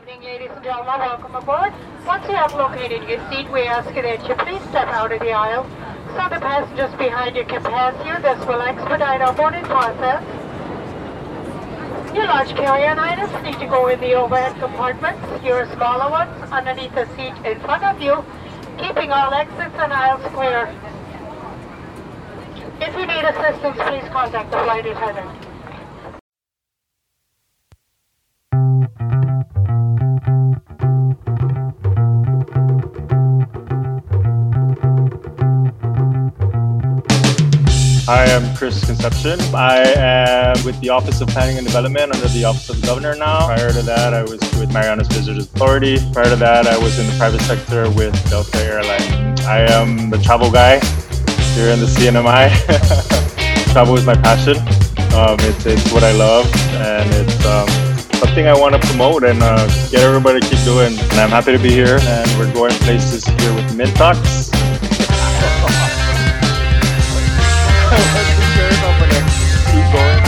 evening, ladies and gentlemen. Welcome aboard. Once you have located your seat, we ask that you please step out of the aisle so the passengers behind you can pass you. This will expedite our boarding process. Your large carry-on items need to go in the overhead compartments. Your smaller ones underneath the seat in front of you, keeping all exits and aisles clear. If you need assistance, please contact the flight attendant. Am Chris Concepcion. I am with the Office of Planning and Development under the Office of the Governor now. Prior to that, I was with Marianas Visitors Authority. Prior to that, I was in the private sector with Delta Airlines. I am the travel guy here in the CNMI. travel is my passion. Um, it's, it's what I love, and it's um, something I want to promote and uh, get everybody to keep doing. And I'm happy to be here, and we're going places here with Mintox. Keep going.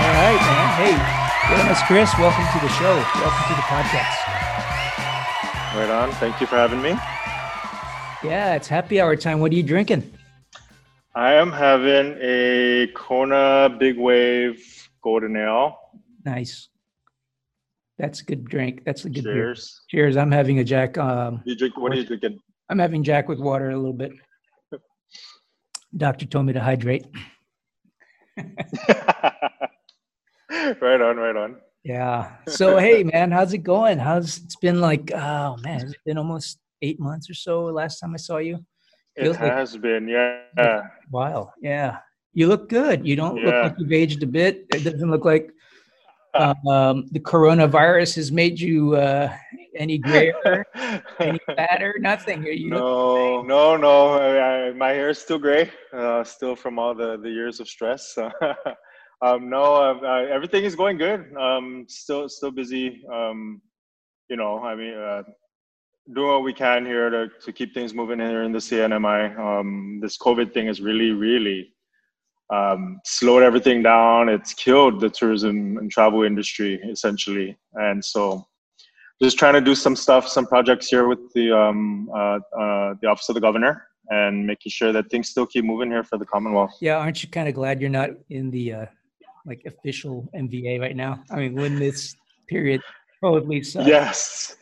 All right, man. Hey, Dennis, Chris, welcome to the show. Welcome to the podcast. Right on. Thank you for having me. Yeah, it's happy hour time. What are you drinking? I am having a Kona Big Wave Golden Ale. Nice. That's a good drink. That's a good beer. Cheers. Cheers. I'm having a Jack. Um, You drink? What are you drinking? I'm having Jack with water a little bit. Doctor told me to hydrate. right on, right on. Yeah. So hey, man, how's it going? How's it's been like? Oh man, it's been almost eight months or so. Last time I saw you. It like- has been, yeah. Wow. Yeah. You look good. You don't look like you've aged a bit. It doesn't look like um, the coronavirus has made you uh, any grayer, any fatter, nothing. You look no, no, no. I, I, my hair is still gray, uh, still from all the, the years of stress. um, no, uh, uh, everything is going good. Um, still, still busy. Um, you know, I mean, uh, doing what we can here to, to keep things moving here in the CNMI. Um, this COVID thing has really, really um, slowed everything down. It's killed the tourism and travel industry essentially, and so just trying to do some stuff, some projects here with the um, uh, uh, the Office of the Governor, and making sure that things still keep moving here for the Commonwealth. Yeah, aren't you kind of glad you're not in the uh, like official MVA right now? I mean, when this period probably sucks. Yes.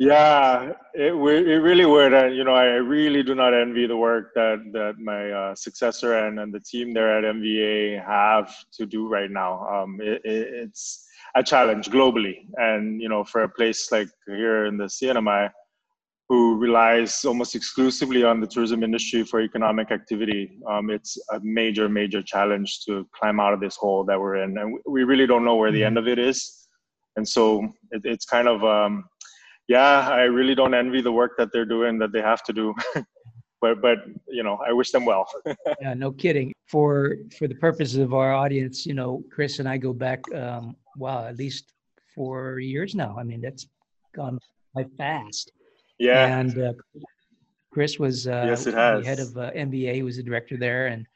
Yeah, it it really would, and you know, I really do not envy the work that that my uh, successor and, and the team there at MVA have to do right now. Um, it, it, it's a challenge globally, and you know, for a place like here in the CNMI, who relies almost exclusively on the tourism industry for economic activity, um, it's a major, major challenge to climb out of this hole that we're in, and we- we really don't know where the end of it is, and so it, it's kind of um, yeah, I really don't envy the work that they're doing that they have to do. but but you know, I wish them well. Yeah, no kidding. For for the purposes of our audience, you know, Chris and I go back, um, wow, at least four years now. I mean, that's gone by fast. yeah. And uh, Chris was uh, Yes, it the has. head of uh, MVA. He was the director there, and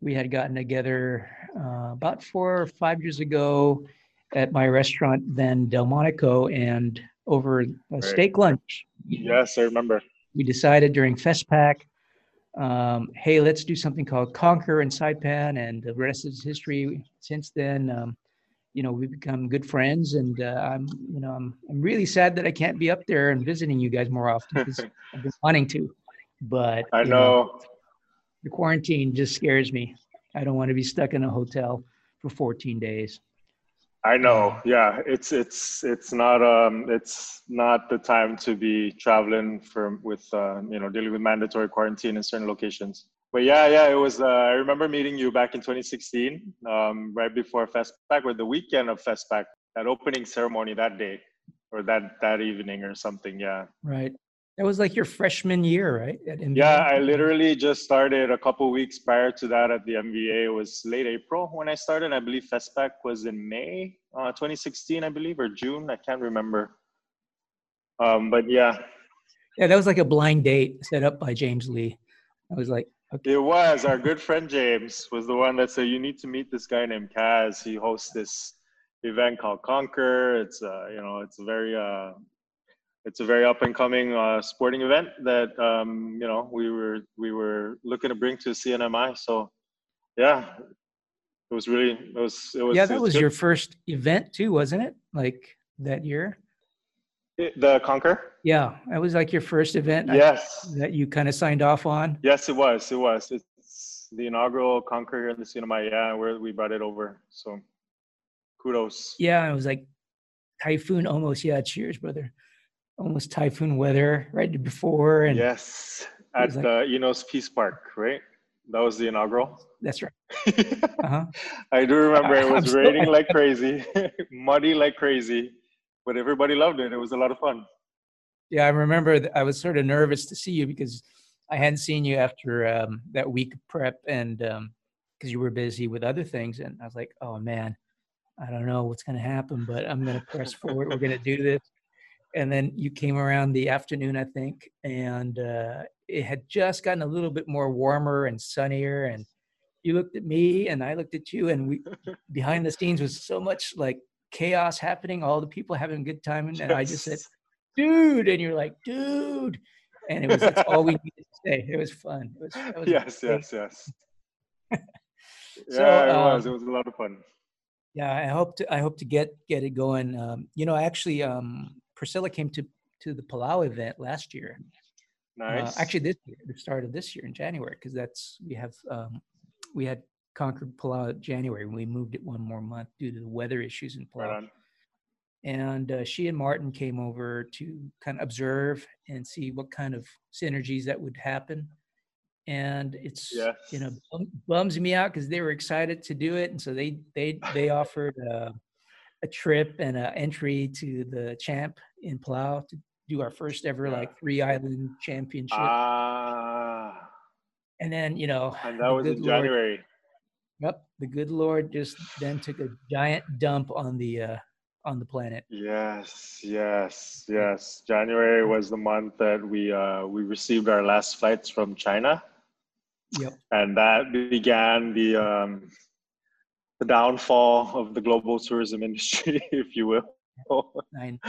we had gotten together uh, about four or five years ago at my restaurant, then Delmonico, and over a steak lunch. yes, I remember. We decided during FestPac, um, hey, let's do something called Conquer in Saipan, and the rest is history. Since then, um, you know, we've become good friends, and uh, I'm, you know, I'm, I'm really sad that I can't be up there and visiting you guys more often because I've been wanting to, but I you know. the quarantine just scares me. I don't want to be stuck in a hotel for 14 days. I know. Yeah, it's it's it's not um it's not the time to be traveling for with uh, you know dealing with mandatory quarantine in certain locations. But yeah, yeah, it was. Uh, I remember meeting you back in 2016, um, right before FestPac or the weekend of FestPac, that opening ceremony that day or that that evening or something. Yeah, Right. That was like your freshman year, right? Yeah. I literally just started a couple weeks prior to that at the MVA. It was late April when I started. I believe FestPac was in May, uh, 2016, I believe, or June. I can't remember. Um, but yeah, Yeah, that was like a blind date set up by James Lee. I was like, okay, it was our good friend James was the one that said you need to meet this guy named Kaz. He hosts this event called Conquer. It's uh, you know, it's a very uh, it's a very up and coming uh, sporting event that um, you know we were we were looking to bring to CNMI. So yeah, it was really it was it was yeah, it that was good. your first event too, wasn't it? Like that year? the Conquer. Yeah, that was like your first event I- Yes, that you kind of signed off on. yes, it was. It was. It's the inaugural Conquer here in the CNMI. Yeah, where we brought it over. So kudos. Yeah, it was like typhoon almost. Yeah, cheers, brother. Almost typhoon weather right before, and Yes, at like- the Enos Peace Park, right? That was the inaugural. that's right. Uh-huh. I do remember it was raining like crazy, muddy like crazy, but everybody loved it. It was a lot of fun. Yeah, I remember I was sort of nervous to see you because I hadn't seen you after um, that week prep and because you were busy with other things. And I was like, oh man, I don't know what's going to happen, but I'm going to press forward. We're going to do this. And then you came around the afternoon, I think, and uh, it had just gotten a little bit more warmer and sunnier. And you looked at me and I looked at you, and we behind the scenes was so much like chaos happening, all the people having a good time. And, and I just said, dude and you're like dude and it was that's all we needed to say it was fun it was, it was yes, great. yes, yes. So, yeah, it was. It um, was a lot of fun. yeah i hope to i hope to get get it going um you know actually um priscilla came to to the palau event last year Nice. uh, actually this year the start of this year in january because that's we have um we had conquered palau in january and we moved it one more month due to the weather issues in palau right and uh, she and Martin came over to kind of observe and see what kind of synergies that would happen. And it's you know bums me out because they were excited to do it, and so they they they offered uh, a trip and an entry to the champ in Palau to do our first ever Yeah. like three island championship. Ah, and then you know and that was in good Lord- January. Yep, the good Lord just then took a giant dump on the uh, on the planet. Yes, yes, yes. January was the month that we uh, we received our last flights from China, Yep. and that began the um, the downfall of the global tourism industry, if you will.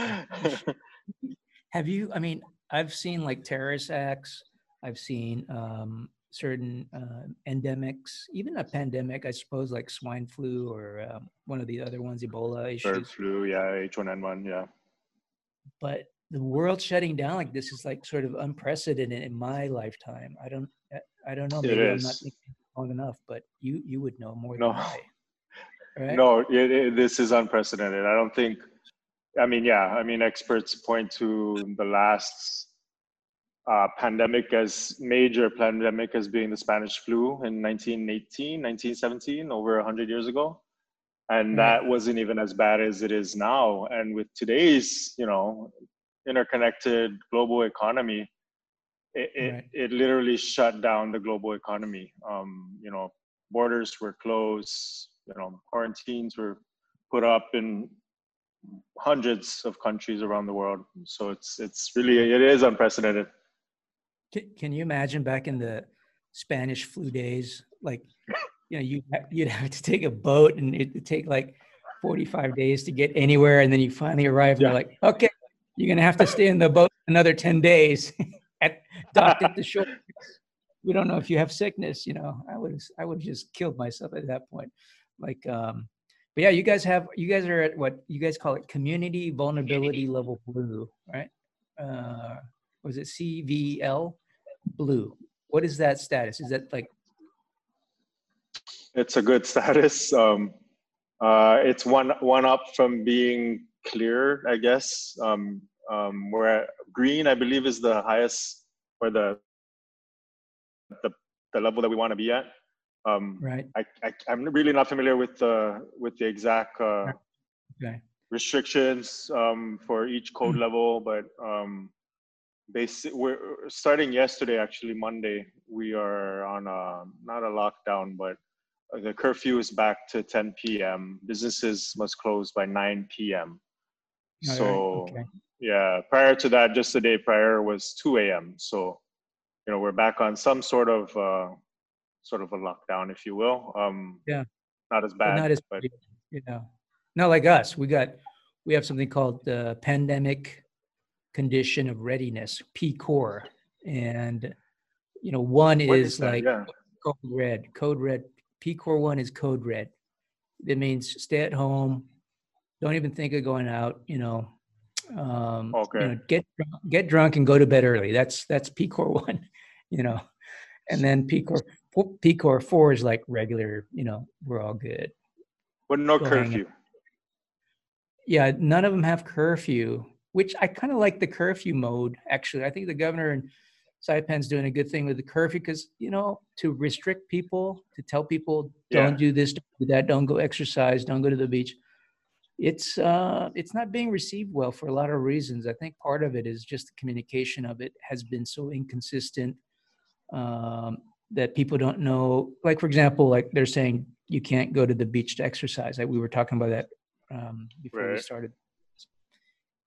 Have you? I mean, I've seen like terrorist acts. I've seen um, certain uh, endemics, even a pandemic, I suppose, like swine flu or um, one of the other ones, Ebola Bird issues. flu, yeah, H1N1, yeah. But the world shutting down like this is like sort of unprecedented in my lifetime. I don't, I- don't know. It Maybe I'm not thinking long enough, but you you would know more No. than I. Right? No, it, it, this is unprecedented. I don't think. I mean, yeah. I mean, experts point to the last uh, pandemic as major pandemic as being the Spanish flu in 1918, 1917, over 100 years ago, and Right. that wasn't even as bad as it is now. And with today's, you know, interconnected global economy, it, it, Right. it literally shut down the global economy. Um, you know, borders were closed. You know, quarantines were put up in hundreds of countries around the world. So it's it's really it is unprecedented. Can, can you imagine back in the Spanish flu days, like, you know, you you'd have to take a boat and it'd take like 45 days to get anywhere, and then you finally arrive, and Yeah. they're like, okay, you're gonna have to stay in the boat another 10 days at docked at the shore. We don't know if you have sickness. You know, I would I would have just killed myself at that point. Like, um, but yeah, you guys have you guys are at what you guys call it community vulnerability level blue, right? Uh, was it CVL blue? What is that status? Is that like It's a good status. Um, uh, it's one one up from being clear, I guess. Um, um, where green, I believe, is the highest or the the, the level that we want to be at. Um, right? I, I I'm really not familiar with the with the exact uh, Okay. restrictions um, for each code level, but um, basic, we're starting yesterday, actually Monday. We are on a not a lockdown, but the curfew is back to 10 p.m. Businesses must close by 9 p.m. so okay. yeah, prior to that, just the day prior was 2 a.m. So you know we're back on some sort of uh, sort of a lockdown, if you will. Um, yeah, not as bad, but not as but, you know, not like us. We got we have something called the pandemic condition of readiness, PCOR, and you know one is, is like yeah. code red, code red. PCOR one is code red. It means stay at home, don't even think of going out. You know, um, okay. You know, get get drunk and go to bed early. That's that's PCOR one. You know, and then PCOR PCOR four is like regular. You know, we're all good. But no go curfew. Yeah, none of them have curfew, which I kind of like the curfew mode. Actually, I think the governor and Saipan's doing a good thing with the curfew because you know to restrict people, to tell people don't yeah. do this, don't do that, don't go exercise, don't go to the beach it's uh, it's not being received well for a lot of reasons. I think part of it is just the communication of it has been so inconsistent um, that people don't know. Like for example, like they're saying you can't go to the beach to exercise. Like we were talking about that um, before right. we started,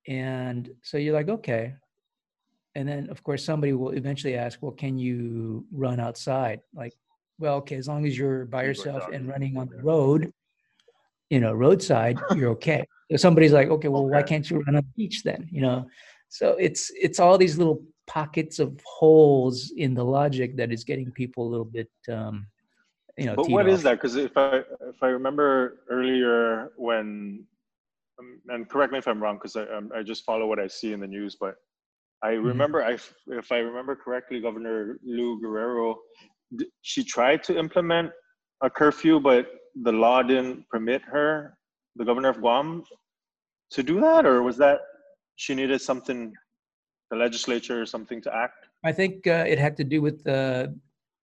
and so you're like, okay. And then, of course, somebody will eventually ask, "Well, can you run outside?" Like, well, okay, as long as you're by yourself and running on the road, you know, roadside, you're okay. If somebody's like, okay, well, why can't you run on the beach then? You know, so it's it's all these little pockets of holes in the logic that is getting people a little bit, um, you know. But what off. is that? Because if I if I remember earlier when, um, and correct me if I'm wrong, because I um, I just follow what I see in the news, but I mm-hmm. remember mm-hmm. I if I remember correctly, Governor Lou Guerrero, she tried to implement a curfew, but the law didn't permit her, the governor of Guam, to do that, or was that she needed something, the legislature or something to act? I think uh, it had to do with the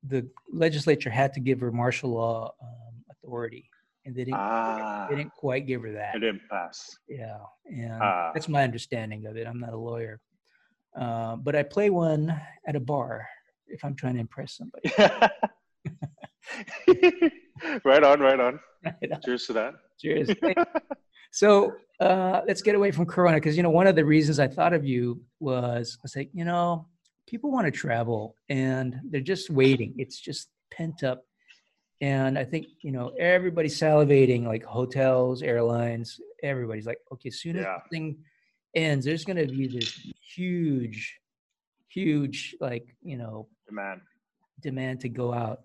the legislature had to give her martial law um, authority, and they didn't. Ah, they didn't quite give her that. It didn't pass. Yeah, and ah. that's my understanding of it. I'm not a lawyer, uh, but I play one at a bar if I'm trying to impress somebody. right on, right on. Right on. Cheers to that. Cheers. so uh, let's get away from Corona because you know one of the reasons I thought of you was I was like, you know, people want to travel and they're just waiting. It's just pent up. And I think, you know, everybody's salivating, like hotels, airlines, everybody's like, okay, as soon as yeah. thing ends, there's going to be this huge, huge, like, you know, demand demand to go out.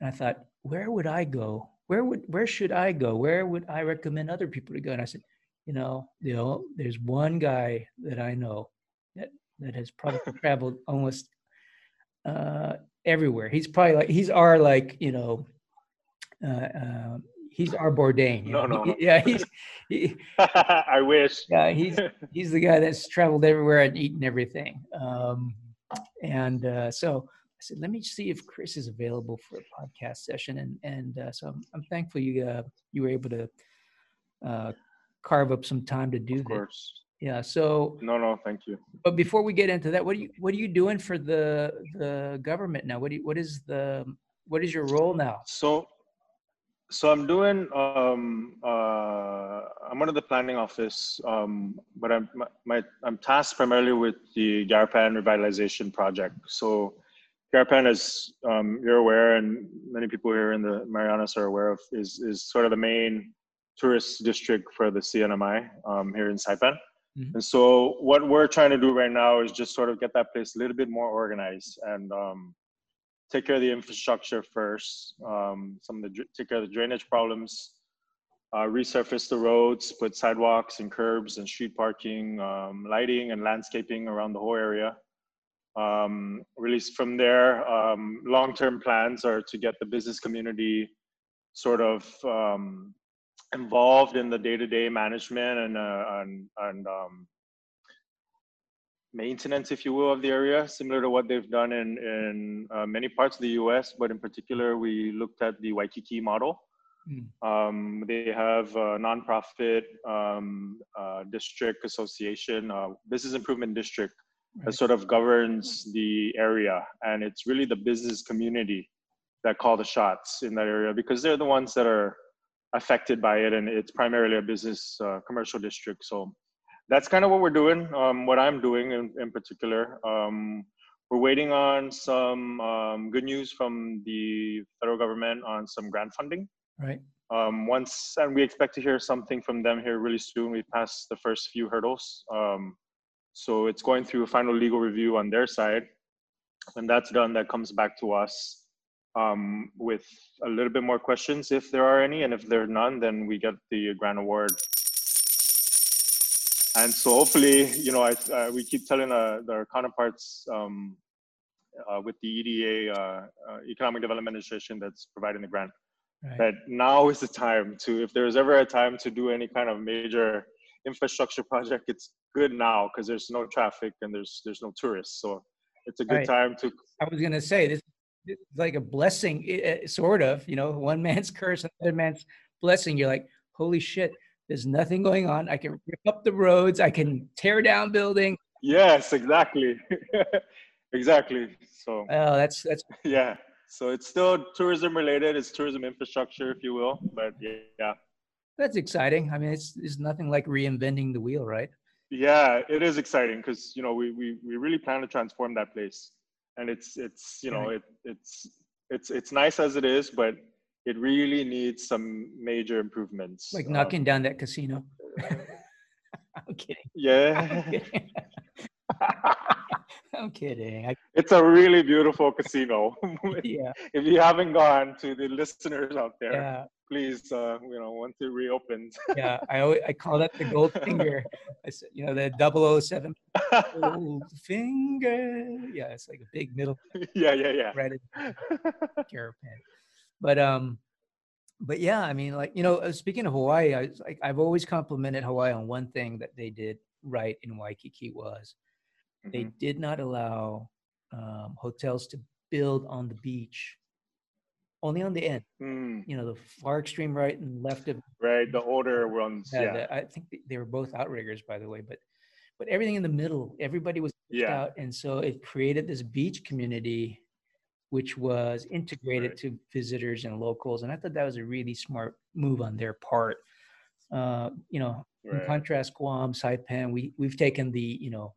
And I thought, where would I go? Where would where should I go? Where would I recommend other people to go? And I said, you know, you know, there's one guy that I know that that has probably traveled almost uh, everywhere. He's probably like he's our like you know, uh, uh, he's our Bourdain. No, know? no, no. yeah, he's. He, I wish. Yeah, he's he's the guy that's traveled everywhere and eaten everything. Um, and uh, so I said, let me see if Chris is available for a podcast session. And and uh, so I'm, I'm, thankful you uh, you were able to uh, carve up some time to do this. of course. Yeah. So no, no, thank you. But before we get into that, what are you what are you doing for the the government now? What do you, what is the what is your role now? So so I'm doing um uh I'm under the planning office um but I'm my, my I'm tasked primarily with the Garapan revitalization project. So Garapan, as um, you're aware, and many people here in the Marianas are aware of, is is sort of the main tourist district for the CNMI um, here in Saipan. Mm-hmm. And so, what we're trying to do right now is just sort of get that place a little bit more organized and um, take care of the infrastructure first. Um, some of the take care of the drainage problems, uh, resurface the roads, put sidewalks and curbs and street parking, um, lighting and landscaping around the whole area um, released from there. Um, long-term plans are to get the business community sort of um, involved in the day-to-day management and uh, and, and um, maintenance, if you will, of the area, similar to what they've done in in uh, many parts of the U.S. But in particular, we looked at the Waikiki model. Mm. Um, they have a nonprofit um, uh, district association, uh, business improvement district right. that sort of governs the area. And it's really the business community that call the shots in that area because they're the ones that are affected by it. And it's primarily a business uh, commercial district. So that's kind of what we're doing. Um, what I'm doing in, in particular. Um, we're waiting on some um, good news from the federal government on some grant funding. Right. Um, once, and we expect to hear something from them here really soon. We passed the first few hurdles. Um, so it's going through a final legal review on their side. When that's done, that comes back to us um, with a little bit more questions if there are any. And if there are none, then we get the grant award and so hopefully, you know, I, uh, we keep telling uh, our counterparts um, uh, with the EDA, uh, uh, Economic Development Administration, that's providing the grant, right. that now is the time to, if there's ever a time to do any kind of major infrastructure project, it's good now because there's no traffic and there's there's no tourists. So it's a good right. time to. I was gonna say this, is like a blessing, sort of. You know, one man's curse, another man's blessing. You're like, holy shit there's nothing going on. I can rip up the roads. I can tear down buildings. Yes, exactly. exactly. So. Oh, that's that's. Yeah. So it's still tourism related. It's tourism infrastructure, if you will. But yeah. That's exciting. I mean, it's it's nothing like reinventing the wheel, right? Yeah, it is exciting because you know we, we we really plan to transform that place, and it's it's you know it it's it's it's nice as it is, but it really needs some major improvements. Like knocking um, down that casino. I'm kidding. Yeah. I'm kidding. I, it's a really beautiful casino. yeah. If you haven't gone to the listeners out there, yeah. please, uh, you know, once it reopens. yeah, I always, I call that the gold finger. I said, you know, the 007 gold finger. Yeah, it's like a big middle. Yeah, yeah, yeah. Right. Garapan but um but yeah i mean like you know uh, speaking of hawaii i like i've always complimented hawaii on one thing that they did right in waikiki was mm-hmm. they did not allow um, hotels to build on the beach only on the end mm. you know the far extreme right and left of right the older ones yeah, The, i think they were both outriggers by the way but but everything in the middle everybody was yeah. out and so it created this beach community which was integrated right. to visitors and locals. And I thought that was a really smart move on their part. Uh, you know, right. in contrast, Guam, Saipan, we we've taken the you know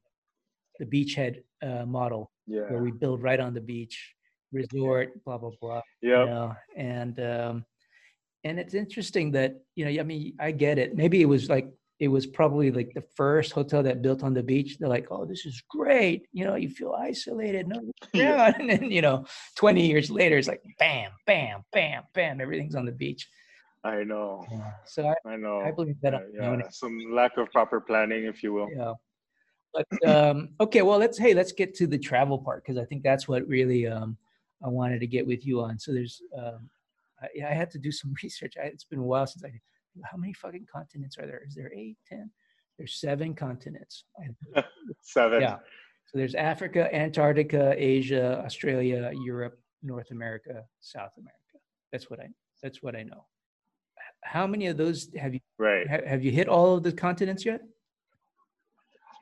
the beachhead uh, model yeah. where we build right on the beach, resort, blah blah blah. Yeah. You know? And um, and it's interesting that you know, I mean, I get it. Maybe it was like it was probably like the first hotel that built on the beach. They're like, oh, this is great. You know, you feel isolated. No, yeah. And then, you know, 20 years later, it's like bam, bam, bam, bam. Everything's on the beach. I know. Yeah. So I, I know. I believe that. Uh, yeah, some lack of proper planning, if you will. Yeah. But um, okay, well, let's hey, let's get to the travel part because I think that's what really um, I wanted to get with you on. So there's, um, I, I had to do some research. I, it's been a while since I did. how many fucking continents are there? Is there eight, ten? There's seven continents. seven. Yeah. So there's Africa, Antarctica, Asia, Australia, Europe, North America, South America. That's what I. That's what I know. How many of those have you? Right. Have, have you hit all of the continents yet?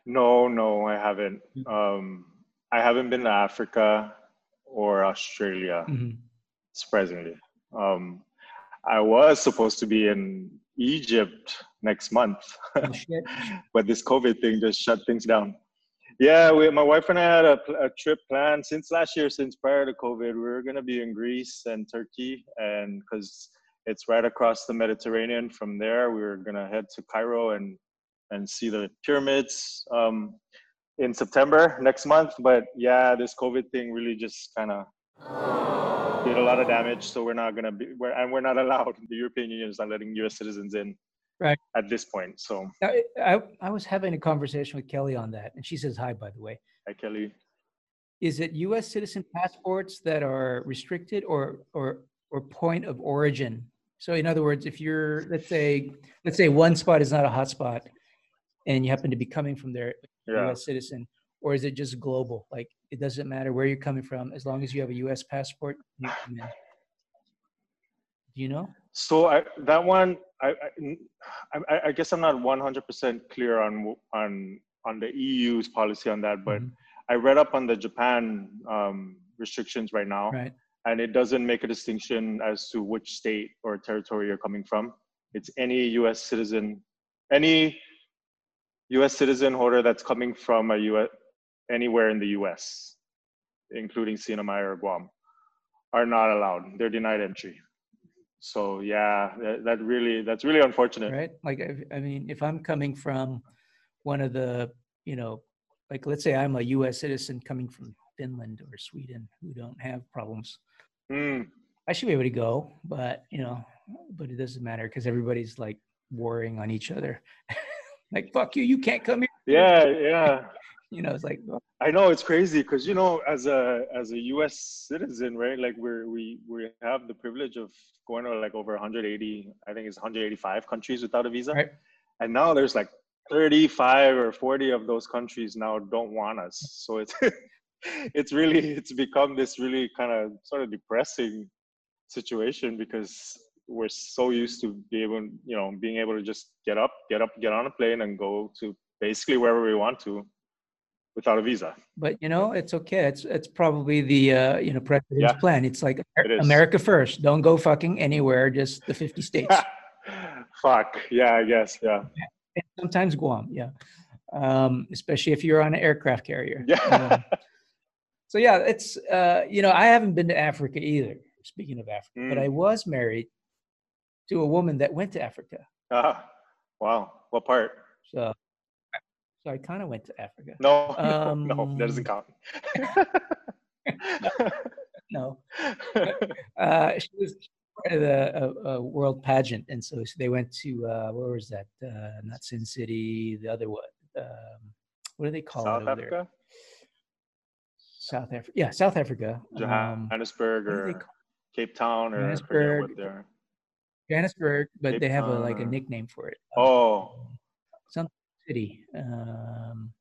No, no, I haven't. Mm. Um, I haven't been to Africa or Australia, mm-hmm. surprisingly. Um, I was supposed to be in Egypt next month, oh, but this COVID thing just shut things down. Yeah, we, my wife and I had a, a, trip planned since last year, since prior to COVID. We were going to be in Greece and Turkey, and because it's right across the Mediterranean from there, we were going to head to Cairo and and see the pyramids um, in September next month. But yeah, this COVID thing really just kind of did a lot of damage. So we're not going to be, we're, and we're not allowed. The European Union is not letting U.S. citizens in right at this point. So I, I, I was having a conversation with Kelly on that, and she says hi, by the way. Hi, Kelly. Is it U.S. citizen passports that are restricted, or or or point of origin? So, in other words, if you're let's say let's say one spot is not a hotspot, and you happen to be coming from there, yeah. U.S. citizen, or is it just global? Like it doesn't matter where you're coming from as long as you have a U.S. passport. You Do you know? So I, that one, I, I, I guess I'm not 100% clear on on on the EU's policy on that, but mm-hmm. I read up on the Japan um, restrictions right now, right. and it doesn't make a distinction as to which state or territory you're coming from. It's any U.S. citizen, any U.S. citizen holder that's coming from a U.S. anywhere in the U.S., including CNMI or Guam, are not allowed. They're denied entry. So yeah, that, that really that's really unfortunate. right? Like, I, I mean, if I'm coming from one of the, you know, like let's say I'm a U.S. citizen coming from Finland or Sweden who don't have problems, Mm, I should be able to go. But you know, but it doesn't matter because everybody's like warring on each other. like, fuck you, you can't come here. yeah, yeah. You know, it's like, oh, I know it's crazy because you know, as a as a U.S. citizen, right? Like we're we we have the privilege of going to like over 180, I think it's 185 countries without a visa, Right. and now there's like 35 or 40 of those countries now don't want us. So it's it's really it's become this really kind of sort of depressing situation because we're so used to be able, you know, being able to just get up, get up, get on a plane, and go to basically wherever we want to without a visa. but you know, it's okay. It's it's probably the uh, you know president's Yeah. plan. It's like It. America first. Don't go fucking anywhere. Just the 50 states. Fuck. Yeah, I guess. Yeah. and sometimes Guam, yeah. Um, especially if you're on an aircraft carrier. Yeah. Um, so yeah, it's uh, you know, I haven't been to Africa either. Speaking of Africa, but I Mm. was married to a woman that went to Africa. Ah, wow. What part? So so I kind of went to Africa. No, no, no, Um, that doesn't count. No. Uh, she was part of the uh, world pageant, and so they went to uh, where was that? Uh, not Sin City, the other one. Um, what do they call South it there? Africa, South Africa. Yeah, South Africa. Um, Johannesburg, they or Cape Town, or Johannesburg. Johannesburg, but they have a like a nickname for it. Uh, Oh, some city. Um,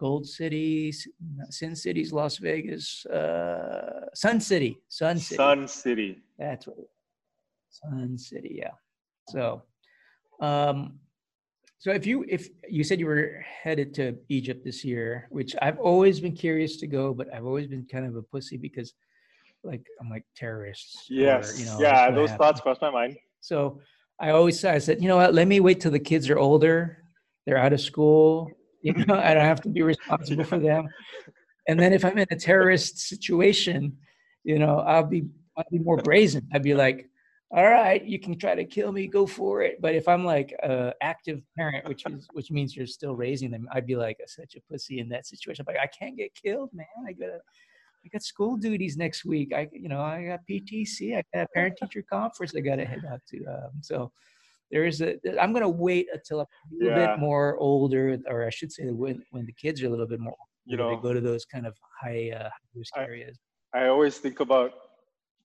Gold City, Sin City's Las Vegas, uh, Sun City, Sun City. Sun City. That's what. Sun City, yeah. So, um, so if you if you said you were headed to Egypt this year, which I've always been curious to go, but I've always been kind of a pussy because, like, I'm like terrorists. or, Yes. you know, yeah, those happened. thoughts crossed my mind. So I always I said, you know what? Let me wait till the kids are older. They're out of school. You know, I don't have to be responsible for them. And then if I'm in a terrorist situation, you know, I'll be I'll be more brazen. I'd be like, all right, you can try to kill me, go for it. But if I'm like a active parent, which is which means you're still raising them, I'd be like such a pussy in that situation. Like I can't get killed, man. I gotta I got school duties next week. I, you know, I got PTC. I got a parent teacher conference. I got to head out to. Um, so there is a. I'm going to wait until I'm a little Yeah. bit more older, or I should say, when when the kids are a little bit more. You know, they go to those kind of high uh, risk I- areas. I always think about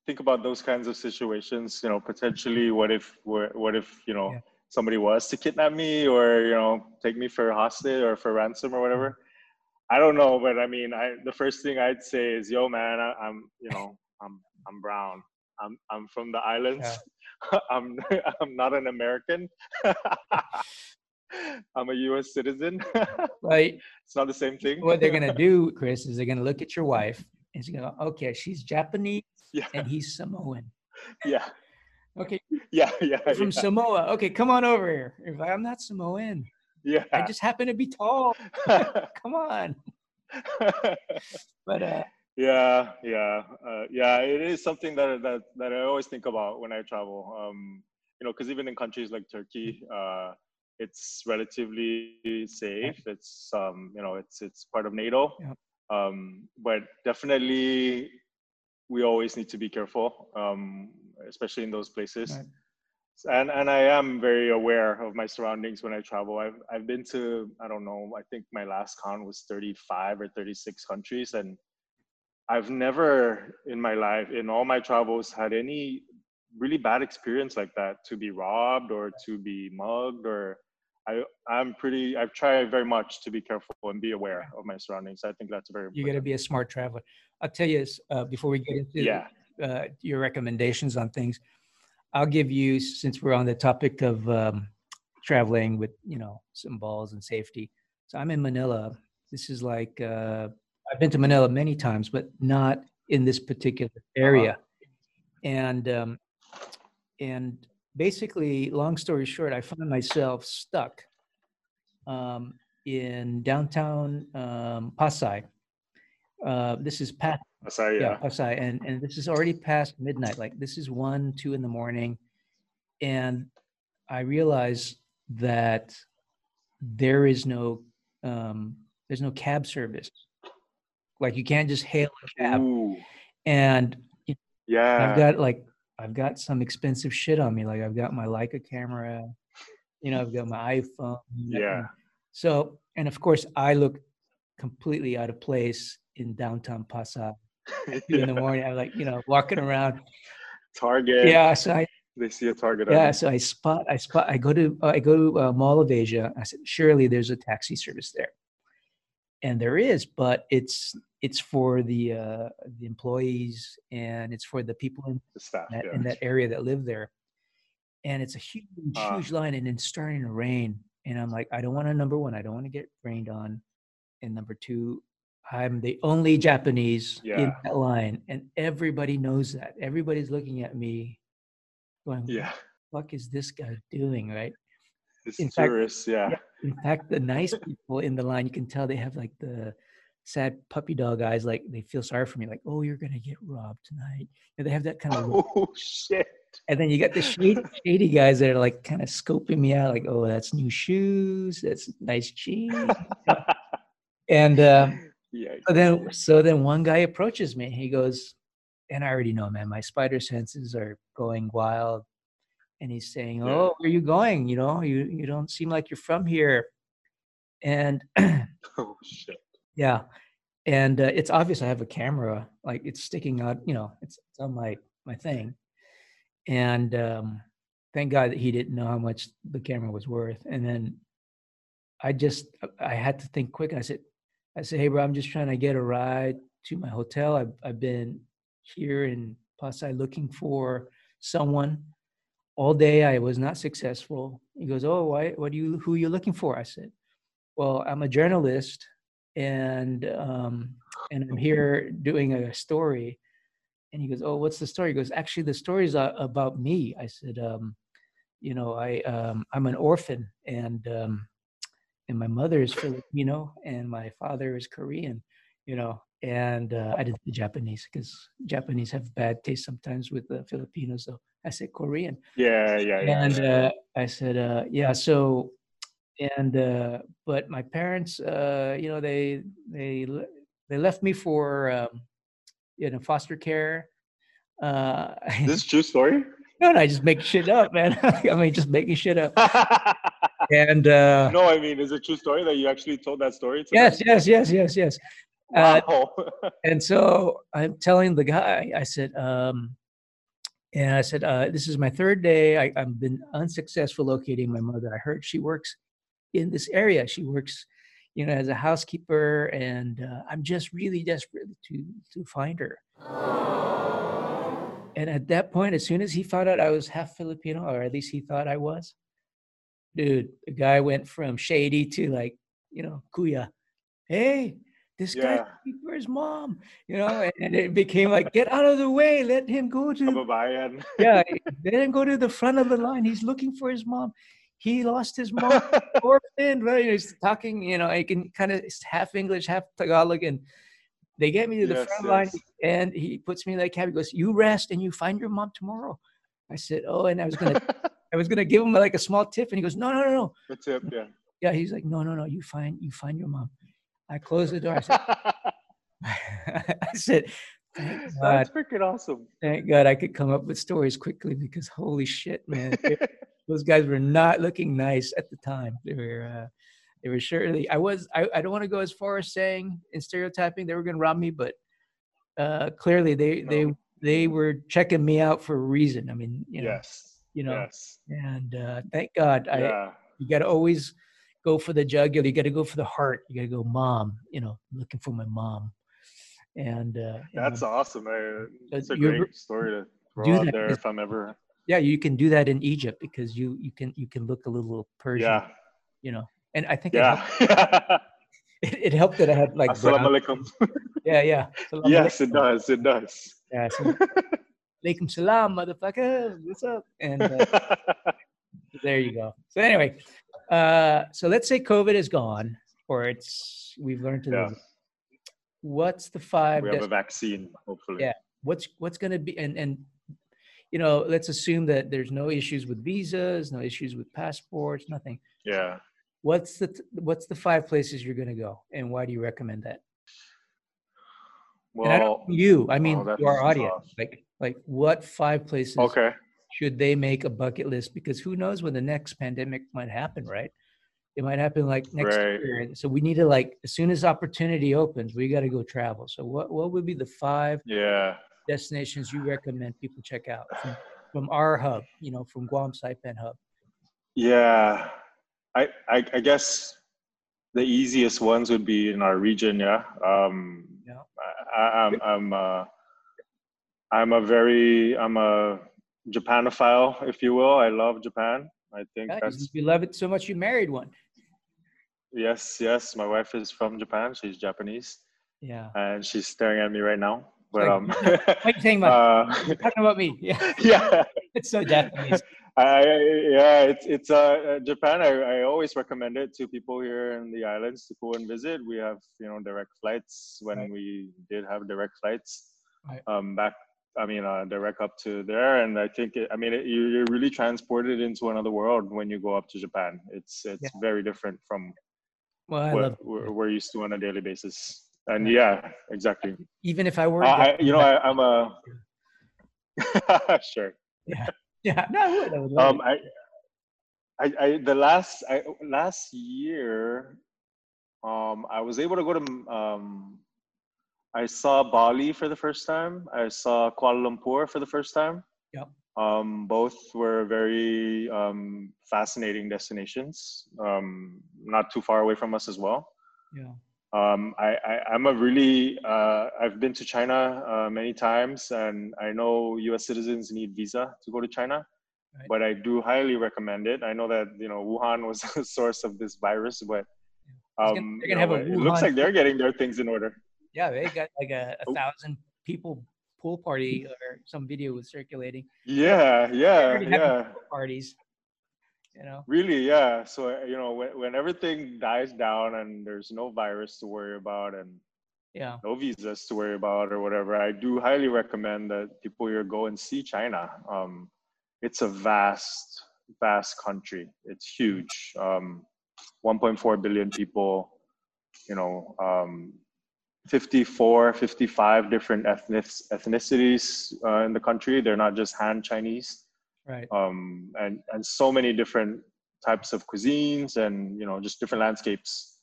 think about those kinds of situations. You know, potentially, what if what what if you know Yeah. somebody was to kidnap me or you know take me for hostage or for ransom or whatever. I don't know, but I mean, I the first thing I'd say is, "Yo, man, I, I'm you know I'm I'm brown. I'm I'm from the islands. I'm I'm not an American. I'm a U.S. citizen. Right. it's not the same thing. what they're going to do, Chris, is they're going to look at your wife and she's to go, okay, she's Japanese yeah, and he's Samoan. yeah, Okay, yeah, yeah, from yeah. Samoa. Okay, come on over here. If I'm not Samoan, yeah. I just happen to be tall. Come on. But uh, yeah yeah uh, yeah it is something that that that i always think about when i travel um you know because even in countries like turkey uh it's relatively safe it's um you know it's it's part of nato Yeah. um but definitely we always need to be careful um especially in those places Right. And and i am very aware of my surroundings when i travel i've i've been to i don't know i think my last count was 35 or 36 countries and I've never in my life, in all my travels, had any really bad experience like that to be robbed or to be mugged or I I'm pretty I've tried very much to be careful and be aware of my surroundings. I think that's very you got to be a smart traveler. I'll tell you this, uh, before we get into yeah. uh, your recommendations on things. I'll give you, since we're on the topic of um, traveling with, you know, some balls and safety. So I'm in Manila. This is like, uh, I've been to Manila many times, but not in this particular area. And, um, and basically, long story short, I found myself stuck um, in downtown um, Pasay. Uh, this is past Sorry, yeah, yeah. Pasay, and and this is already past midnight. Like this is one, two in the morning, and I realize that there is no um, there's no cab service. Like you can't just hail a cab, Ooh, and yeah. I've got like I've got some expensive shit on me. Like I've got my Leica camera, you know, I've got my iPhone. Yeah. So and of course I look completely out of place in downtown Pasay in the morning. I'm like, you know, walking around. Target. Yeah, so I They see a target. yeah, so I spot I spot I go to I go to uh, Mall of Asia. I said, surely there's a taxi service there, and there is, but it's it's for the uh, the employees and it's for the people in The staff. that, yeah. in that area that live there. And it's a huge, Ah. huge line, and it's starting to rain. And I'm like, I don't want to. Number one, I don't want to get rained on, and number two, I'm the only Japanese in that line, and everybody knows that. Everybody's looking at me, going, yeah. "What the fuck is this guy doing?" Right? It's in fact- tourists. Yeah. In fact, the nice people in the line, you can tell they have like the sad puppy dog eyes, like they feel sorry for me, like, "Oh, you're gonna get robbed tonight." And they have that kind of look. Oh shit. And then you got the shady, shady guys that are like kind of scoping me out, like, oh, that's new shoes, that's nice jeans. and uh, yeah. so then, so then one guy approaches me. He goes, and I already know, man, my spider senses are going wild. And he's saying, Yeah. "Oh, where are you going? You know, you you don't seem like you're from here." And Oh shit. yeah, and uh, it's obvious I have a camera, like it's sticking out. You know, it's, it's on my my thing, and um, thank God that he didn't know how much the camera was worth. And then I just I had to think quick. I said, I said, hey, bro, I'm just trying to get a ride to my hotel. I've I've been here in Pasay looking for someone all day. I was not successful. He goes, oh, why? What do you? Who are you looking for? I said, well, I'm a journalist and um, and I'm here doing a story. And he goes, "Oh, what's the story?" He goes, "Actually, the story is uh, about me." I said, um, "You know, I um, I'm an orphan, and um, and my mother is Filipino, and my father is Korean. You know, and uh, I did the Japanese because Japanese have bad taste sometimes with the Filipinos. So I said Korean, Yeah. Yeah. Yeah. and uh, I said, uh, "Yeah." So, and uh, but my parents, uh, you know, they they they left me for um, you know foster care. Uh, this is true story. no, no, I just make shit up, man. I mean, just making shit up. And uh, no, I mean, is it true story that you actually told that story? To yes, them? yes, yes, yes, yes. Uh, and so I'm telling the guy, I said, um, and I said, uh, this is my third day. I, I've been unsuccessful locating my mother. I heard she works in this area. She works, you know, as a housekeeper, and uh, I'm just really desperate to to find her. And at that point, as soon as he found out I was half Filipino, or at least he thought I was, dude, the guy went from shady to like, you know, kuya. Hey, this guy's Yeah. looking for his mom, you know, and, it became like, get out of the way, let him go to yeah, let him go to the front of the line. He's looking for his mom. He lost his mom, orphan, right? He's talking, you know, I can kind of half English, half Tagalog, and they get me to the Yes, front line, and he puts me in that cab. He goes, "You rest, and you find your mom tomorrow." I said, "Oh," and I was gonna, I was gonna give him like a small tip, and he goes, "No, no, no, no." the tip, yeah. Yeah, he's like, "No, no, no. You find, you find your mom." I closed the door. I said, I said, "Thank God, That's freaking awesome. thank God, I could come up with stories quickly because holy shit, man." those guys were not looking nice at the time. They were, uh, they were surely. I was. I, I don't want to go as far as saying in stereotyping they were going to rob me, but uh, clearly they they they were checking me out for a reason. I mean, you know, yes. You know, Yes. and uh, thank God, I Yeah. you got to always go for the jugular. You got to go for the heart. You got to go, mom. You know, looking for my mom, and uh, and, That's awesome. I, Uh, it's a great story to throw do out that there if I'm ever. yeah, you can do that in Egypt because you you can you can look a little Persian. Yeah. You know, and I think it helped Yeah. it, it helped that I had like Assalamu alaikum. yeah yeah Salam Yes, it does. It does. yeah so, alaikum salam motherfucker what's up and uh, there you go so anyway Uh, so let's say COVID is gone, or it's we've learned to Yeah. What's the five? We have a vaccine, hopefully. Yeah. what's what's going to be and and you know let's assume that there's no issues with visas, no issues with passports, nothing. Yeah. What's the th- what's the five places you're going to go, and why do you recommend that? and I don't Well, you, I mean oh, that to our audience. tough. Like like what five places okay. should they make a bucket list? Because who knows when the next pandemic might happen, right? It might happen like next Right. year. So we need to like as soon as opportunity opens, we got to go travel. So what what would be the five Yeah. destinations you recommend people check out from, from our hub, you know, from Guam Saipan hub? Yeah. I, I I guess the easiest ones would be in our region, yeah. Um Yeah. I, I- I'm I'm uh I'm a very I'm a Japanophile, if you will. I love Japan. I think Yeah, that's you love it so much you married one. yes, yes. My wife is from Japan. She's Japanese, Yeah. and she's staring at me right now. But Like, um, What are you saying about? uh, talking about me. Yeah. yeah, It's so Japanese. I yeah, it's it's uh uh, Japan. I, I always recommend it to people here in the islands to go and visit. We have you know direct flights when Right. we did have direct flights. Right. Um, back I mean uh, direct up to there, and I think it, I mean it, you- you're really transported into another world when you go up to Japan. It's it's Yeah. very different from Well, I what love we're, we're used to on a daily basis. And yeah, exactly. even if I were Uh, I, you know, I, I'm a sure. yeah, yeah. no, I would. I would Um, I, I, I, the last, I, last year, um, I was able to go to, um, I saw Bali for the first time. I saw Kuala Lumpur for the first time. Yep. Um, both were very um, fascinating destinations. Um, not too far away from us as well. yeah. Um, I, I, I'm a really, uh, I've been to China uh, many times, and I know U.S. citizens need visa to go to China, Right. but I do highly recommend it. I know that you know Wuhan was the source of this virus, but gonna- um, you gonna have know, a it looks like they're getting their things in order. Yeah, they got like a, a Oh. thousand people pool party or some video was circulating. Yeah, yeah, yeah. Parties, you know. Really, yeah. So you know, when, when everything dies down and there's no virus to worry about and Yeah. no visas to worry about or whatever, I do highly recommend that people here go and see China. Um, it's a vast, vast country. It's huge. Um, 1.4 billion people. You know, um, 54, 55 different ethnic ethnicities uh, in the country. They're not just Han Chinese Right. um, and and so many different types of cuisines and you know just different landscapes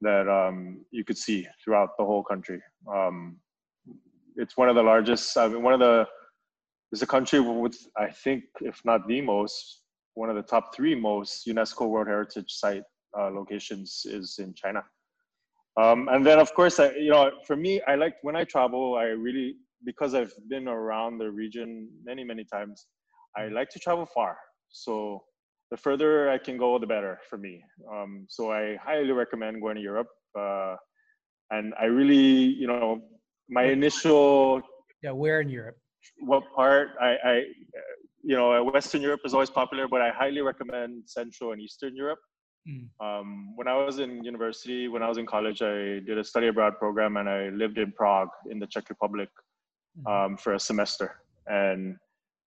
that um, you could see throughout the whole country. Um, it's one of the largest. I mean, one of the it's a country with I think if not the most one of the top three most UNESCO World Heritage Site uh, locations is in China. Um, and then of course, I, you know, for me, I like when I travel, I really because I've been around the region many many times. I like to travel far. So the further I can go, the better for me. Um, so I highly recommend going to Europe. Uh, and I really, you know, my initial Yeah. Where in Europe? what part I, I, you know, Western Europe is always popular, but I highly recommend Central and Eastern Europe. Mm. Um, when I was in university, when I was in college, I did a study abroad program and I lived in Prague in the Czech Republic Mhm. um, for a semester. And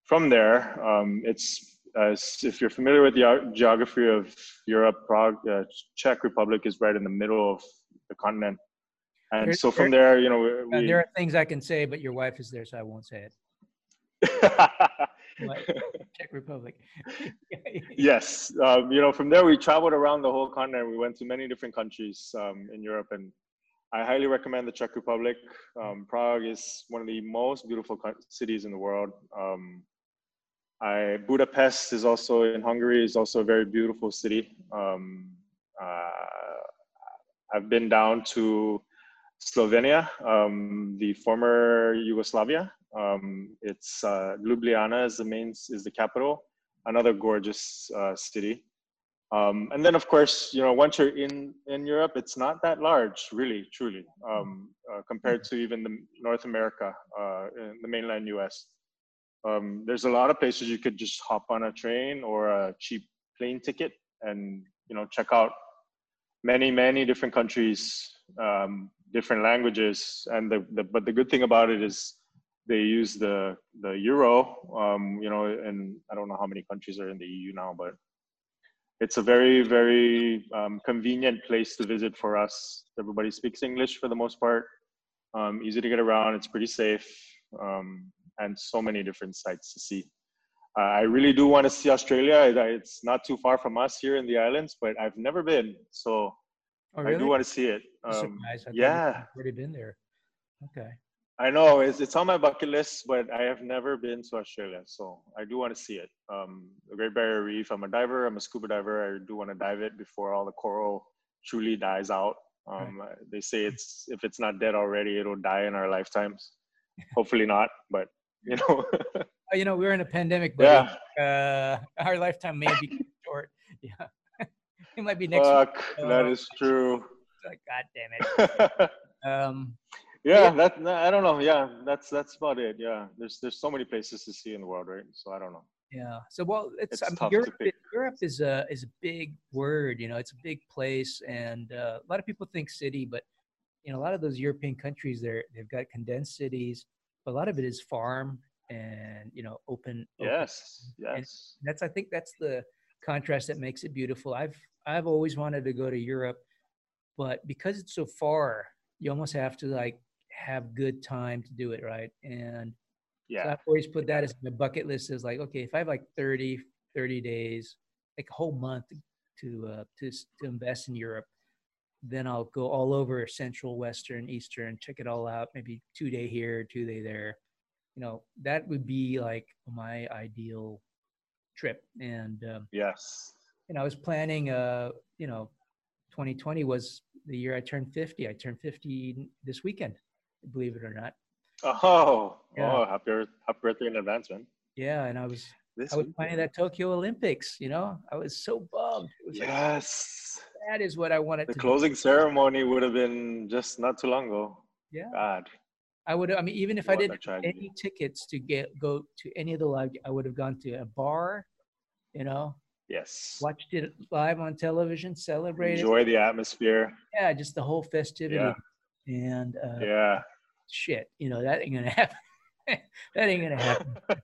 from there, um, it's as if you're familiar with the geography of Europe, Prague, uh, Czech Republic is right in the middle of the continent. And There- so from there, you know, Uh, there are things I can say, but your wife is there, so I won't say it. Czech Republic. yes, um, you know, from there we traveled around the whole continent. We went to many different countries um, in Europe, and I highly recommend the Czech Republic. Um, Prague is one of the most beautiful co- cities in the world. Um, I Budapest is also in Hungary is also a very beautiful city. Um, uh, I've been down to Slovenia, um, the former Yugoslavia. Um, it's uh, Ljubljana is the main is the capital. Another gorgeous uh, city. Um, and then, of course, you know, once you're in in Europe, it's not that large, really, truly, um, uh, compared to even the North America, uh, the mainland U.S. Um, there's a lot of places you could just hop on a train or a cheap plane ticket and you know check out many many different countries, um, different languages, and the, the but the good thing about it is they use the the euro. Um, you know, and I don't know how many countries are in the EU now, but it's a very very um, convenient place to visit for us. Everybody speaks English for the most part. Um, easy to get around. It's pretty safe, um, and so many different sites to see. Uh, I really do want to see Australia. It's not too far from us here in the islands, but I've never been, so Oh, really? I do want to see it. Um. Yeah. already been there. Okay. I know it's it's on my bucket list, but I have never been to Australia, so I do want to see it. Um, the Great Barrier Reef. I'm a diver. I'm a scuba diver. I do want to dive it before all the coral truly dies out. Um, They say it's if it's not dead already, it'll die in our lifetimes. Hopefully not, but you know, you know, we're in a pandemic, buddy. yeah. Uh, our lifetime may be short. Yeah. it might be next week. Fuck, that Oh. is true. Like, God damn it. Um, yeah, that I don't know. Yeah, that's that's about it. Yeah, there's there's so many places to see in the world, right? So I don't know. yeah. So, well, it's, It's Europe. Europe is a, is a big word, you know, it's a big place. And uh, a lot of people think city, but, you know, a lot of those European countries, they're, they've got condensed cities, but a lot of it is farm and, you know, open. open Yes, and yes. that's i think that's the contrast that makes it beautiful i've i've always wanted to go to europe but because it's so far you almost have to like have good time to do it right? And so Yeah, i've always put that as my bucket list is like okay if i have like 30 30 days like a whole month to uh to, to invest in europe then i'll go all over central western eastern check it all out maybe two day here two day there. You know that would be like my ideal trip. And um, yes. and i was planning uh you know 2020 was the year i turned 50 i turned 50 this weekend believe it or not Oh, oh Yeah. oh, happy happy birthday in advance, man. yeah and i was This i was planning that tokyo olympics you know i was so bummed it was like, Yes, that is what i wanted the closing ceremony would have been just not too long ago. yeah God, i would i mean even if i What didn't have any tickets to get go to any of the live i would have gone to a bar you know yes. watched it live on television celebrated Enjoy the atmosphere. yeah just the whole festivity Yeah. And uh, Yeah. shit, you know, that ain't gonna happen. that ain't gonna happen.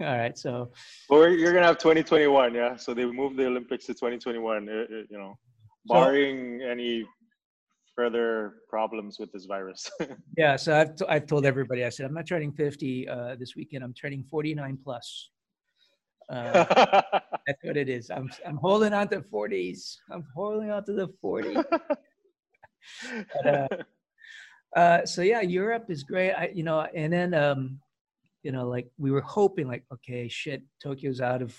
All right, so Or you're gonna have 2021, yeah. So they moved the Olympics to 2021. uh, uh, you know, So- barring any further problems with this virus. yeah, so I've, t- I've told everybody, I said, I'm not turning 50 uh, this weekend. I'm turning 49 plus. Uh, that's what it is. I'm, I'm holding on to 40s. I'm holding on to the 40s. uh, Uh, so yeah, Europe is great. I, you know, and then, um, you know, like we were hoping like, okay, shit, Tokyo's out of,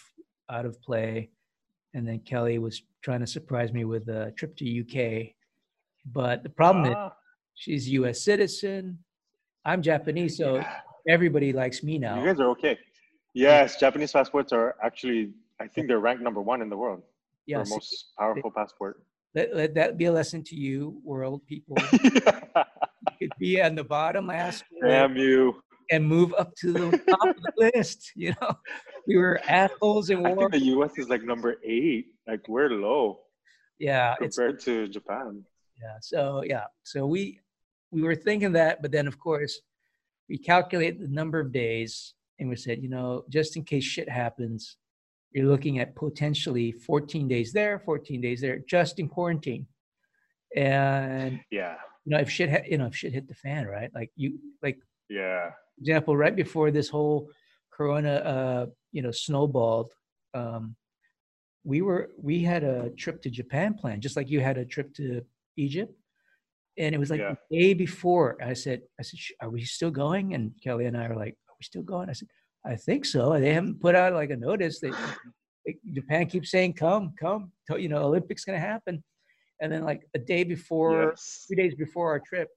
out of play. And then Kelly was trying to surprise me with a trip to UK. But the problem is Ah, she's US citizen. I'm Japanese, so yeah. everybody likes me now. You guys are okay. Yes, Japanese passports are actually, I think they're ranked number one in the world yeah, most powerful passport. let, let that be a lesson to you, world people. You could be on the bottom last year Damn you. and move up to the top of the list. You know, we were assholes in I war. think the US is like number eight. Like we're low Yeah, it's compared to Japan. yeah. So yeah, so we we were thinking that, but then of course we calculate the number of days and we said, you know, just in case shit happens, you're looking at potentially 14 days there, 14 days there, just in quarantine. And Yeah. You know, if shit, ha- you know, if shit hit the fan, right? Like you, like Yeah. example, right before this whole Corona, uh, you know, snowballed, um, we were we had a trip to Japan planned, just like you had a trip to Egypt, and it was like Yeah. the day before. I said, I said, are we still going? And Kelly and I are like, are we still going? I said, I think so. They haven't put out like a notice. Like, Japan keeps saying, come, come. You know, Olympics gonna happen, and then like a day before Yes. two days before our trip,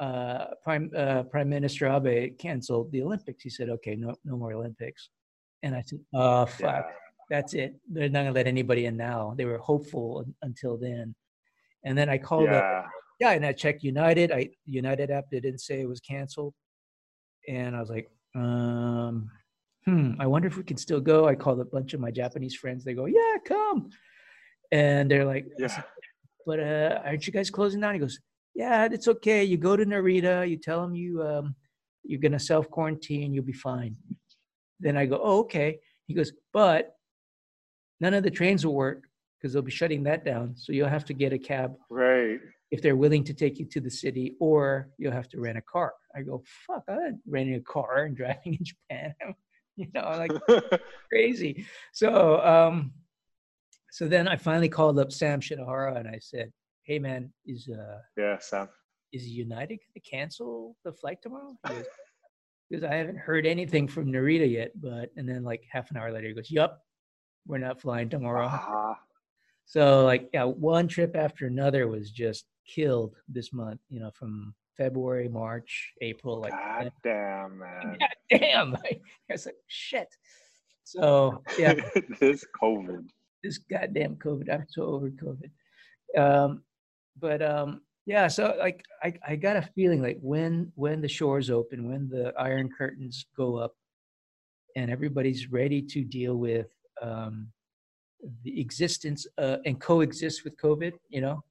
uh, Prime uh, Prime Minister Abe canceled the Olympics. He said, "Okay, no, no more Olympics." And I said, "Oh fuck, Yeah. that's it. They're not gonna let anybody in now." They were hopeful until then. And then I called up, Yeah. yeah, and I checked United. I United app they didn't say it was canceled, and I was like, um, hmm, I wonder if we can still go. I called a bunch of my Japanese friends. They go, "Yeah, come." And they're like, Yeah. But uh, aren't you guys closing down? He goes, yeah, it's okay. You go to Narita, you tell them you um, you're gonna self quarantine, you'll be fine. Then I go, oh, okay. He goes, but none of the trains will work because they'll be shutting that down. So you'll have to get a cab Right. if they're willing to take you to the city, or you'll have to rent a car. I go, fuck, I'm not renting a car and driving in Japan. you know, like crazy. So, um, so then I finally called up Sam Shinohara and I said, "Hey, man, is uh, yeah, Sam. is United going to cancel the flight tomorrow?" Because I haven't heard anything from Narita yet. But and then like half an hour later, he goes, "Yup, we're not flying tomorrow." Ah, So like, yeah, one trip after another was just killed this month. You know, from February, March, April, like God damn, man. God damn. I was like, shit. So yeah, this COVID. This goddamn COVID. I'm so over COVID. Um, but um, yeah, so like I, I got a feeling like when when the shores open, when the iron curtains go up, and everybody's ready to deal with um, the existence uh, and coexist with COVID, you know,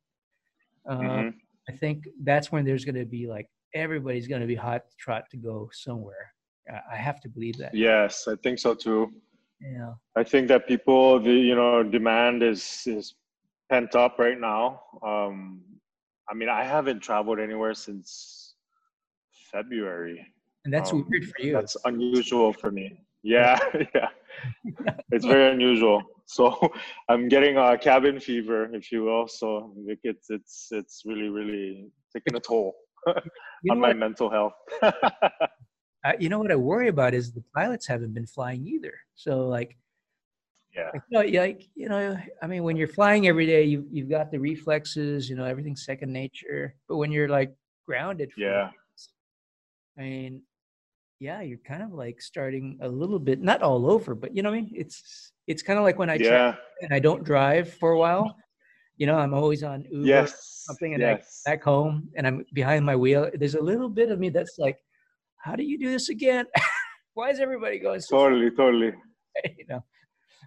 uh, Mhm. I think that's when there's going to be like everybody's going to be hot trot to go somewhere. I have to believe that. Yes, I think so too. Yeah. I think that people, the you know, demand is is pent up right now. Um, I mean, I haven't traveled anywhere since February. And that's Um, weird for you. That's unusual for me. Yeah, yeah, it's very unusual. So I'm getting a cabin fever, if you will. So it's it's it's really really taking a toll on my what, mental health. I, you know what I worry about is the pilots haven't been flying either. So like, yeah, like, you know, like you know, I mean, when you're flying every day, you you've got the reflexes, you know, everything's second nature. But when you're like grounded, for Yeah. days, I mean, yeah, you're kind of like starting a little bit, not all over, but you know what I mean. It's it's kind of like when I yeah, and I don't drive for a while. You know, I'm always on Uber, yes, something, and I back home, and I'm behind my wheel. There's a little bit of me that's like, how do you do this again? Why is everybody going so Totally, totally. you know?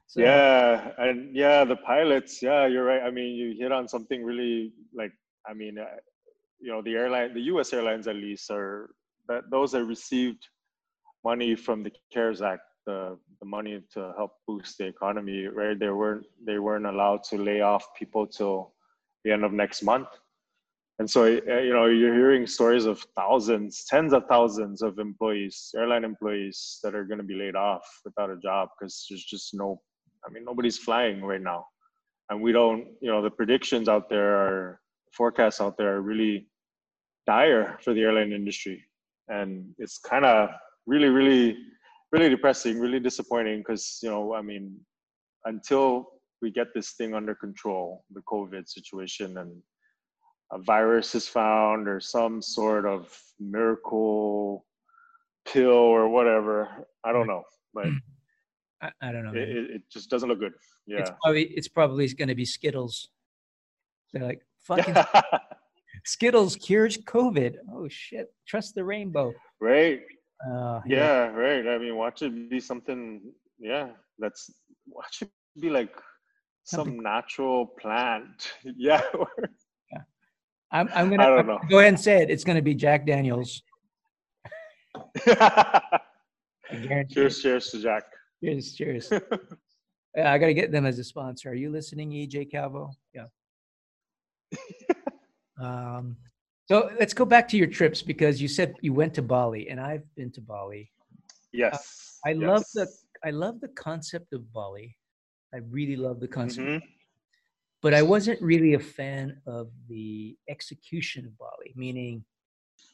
So, yeah and yeah the pilots yeah you're right i mean you hit on something really like i mean uh, you know the airline the us airlines at least are that those that received money from the cares act the, the money to help boost the economy right they weren't they weren't allowed to lay off people till the end of next month and so uh, you know you're hearing stories of thousands tens of thousands of employees airline employees that are going to be laid off without a job because there's just no i mean nobody's flying right now. And we don't you know the predictions out there are forecasts out there are really dire for the airline industry. And it's kind of really really really depressing really disappointing because you know i mean until we get this thing under control the covid situation and a virus is found or some sort of miracle pill or whatever. I don't know, but I, I don't know. it, it, just doesn't look good. It's Yeah. probably it's probably going to be Skittles. They're like fucking Skittles cures COVID. Oh shit! Trust the rainbow. right. Uh, Yeah. Right. I mean, watch it be something. Yeah. That's watch it be like Something- some natural plant. Yeah. I'm I'm gonna I I'm know. gonna go ahead and say it. It's gonna be Jack Daniels. Cheers. it. Cheers to Jack. Cheers. Cheers. Yeah, I gotta get them as a sponsor. Are you listening, EJ Calvo? Yeah. um, so let's go back to your trips because you said you went to Bali, and I've been to Bali. Yes. I love the. I love the concept of Bali. I really love the concept, Mhm. But I wasn't really a fan of the execution of Bali. Meaning,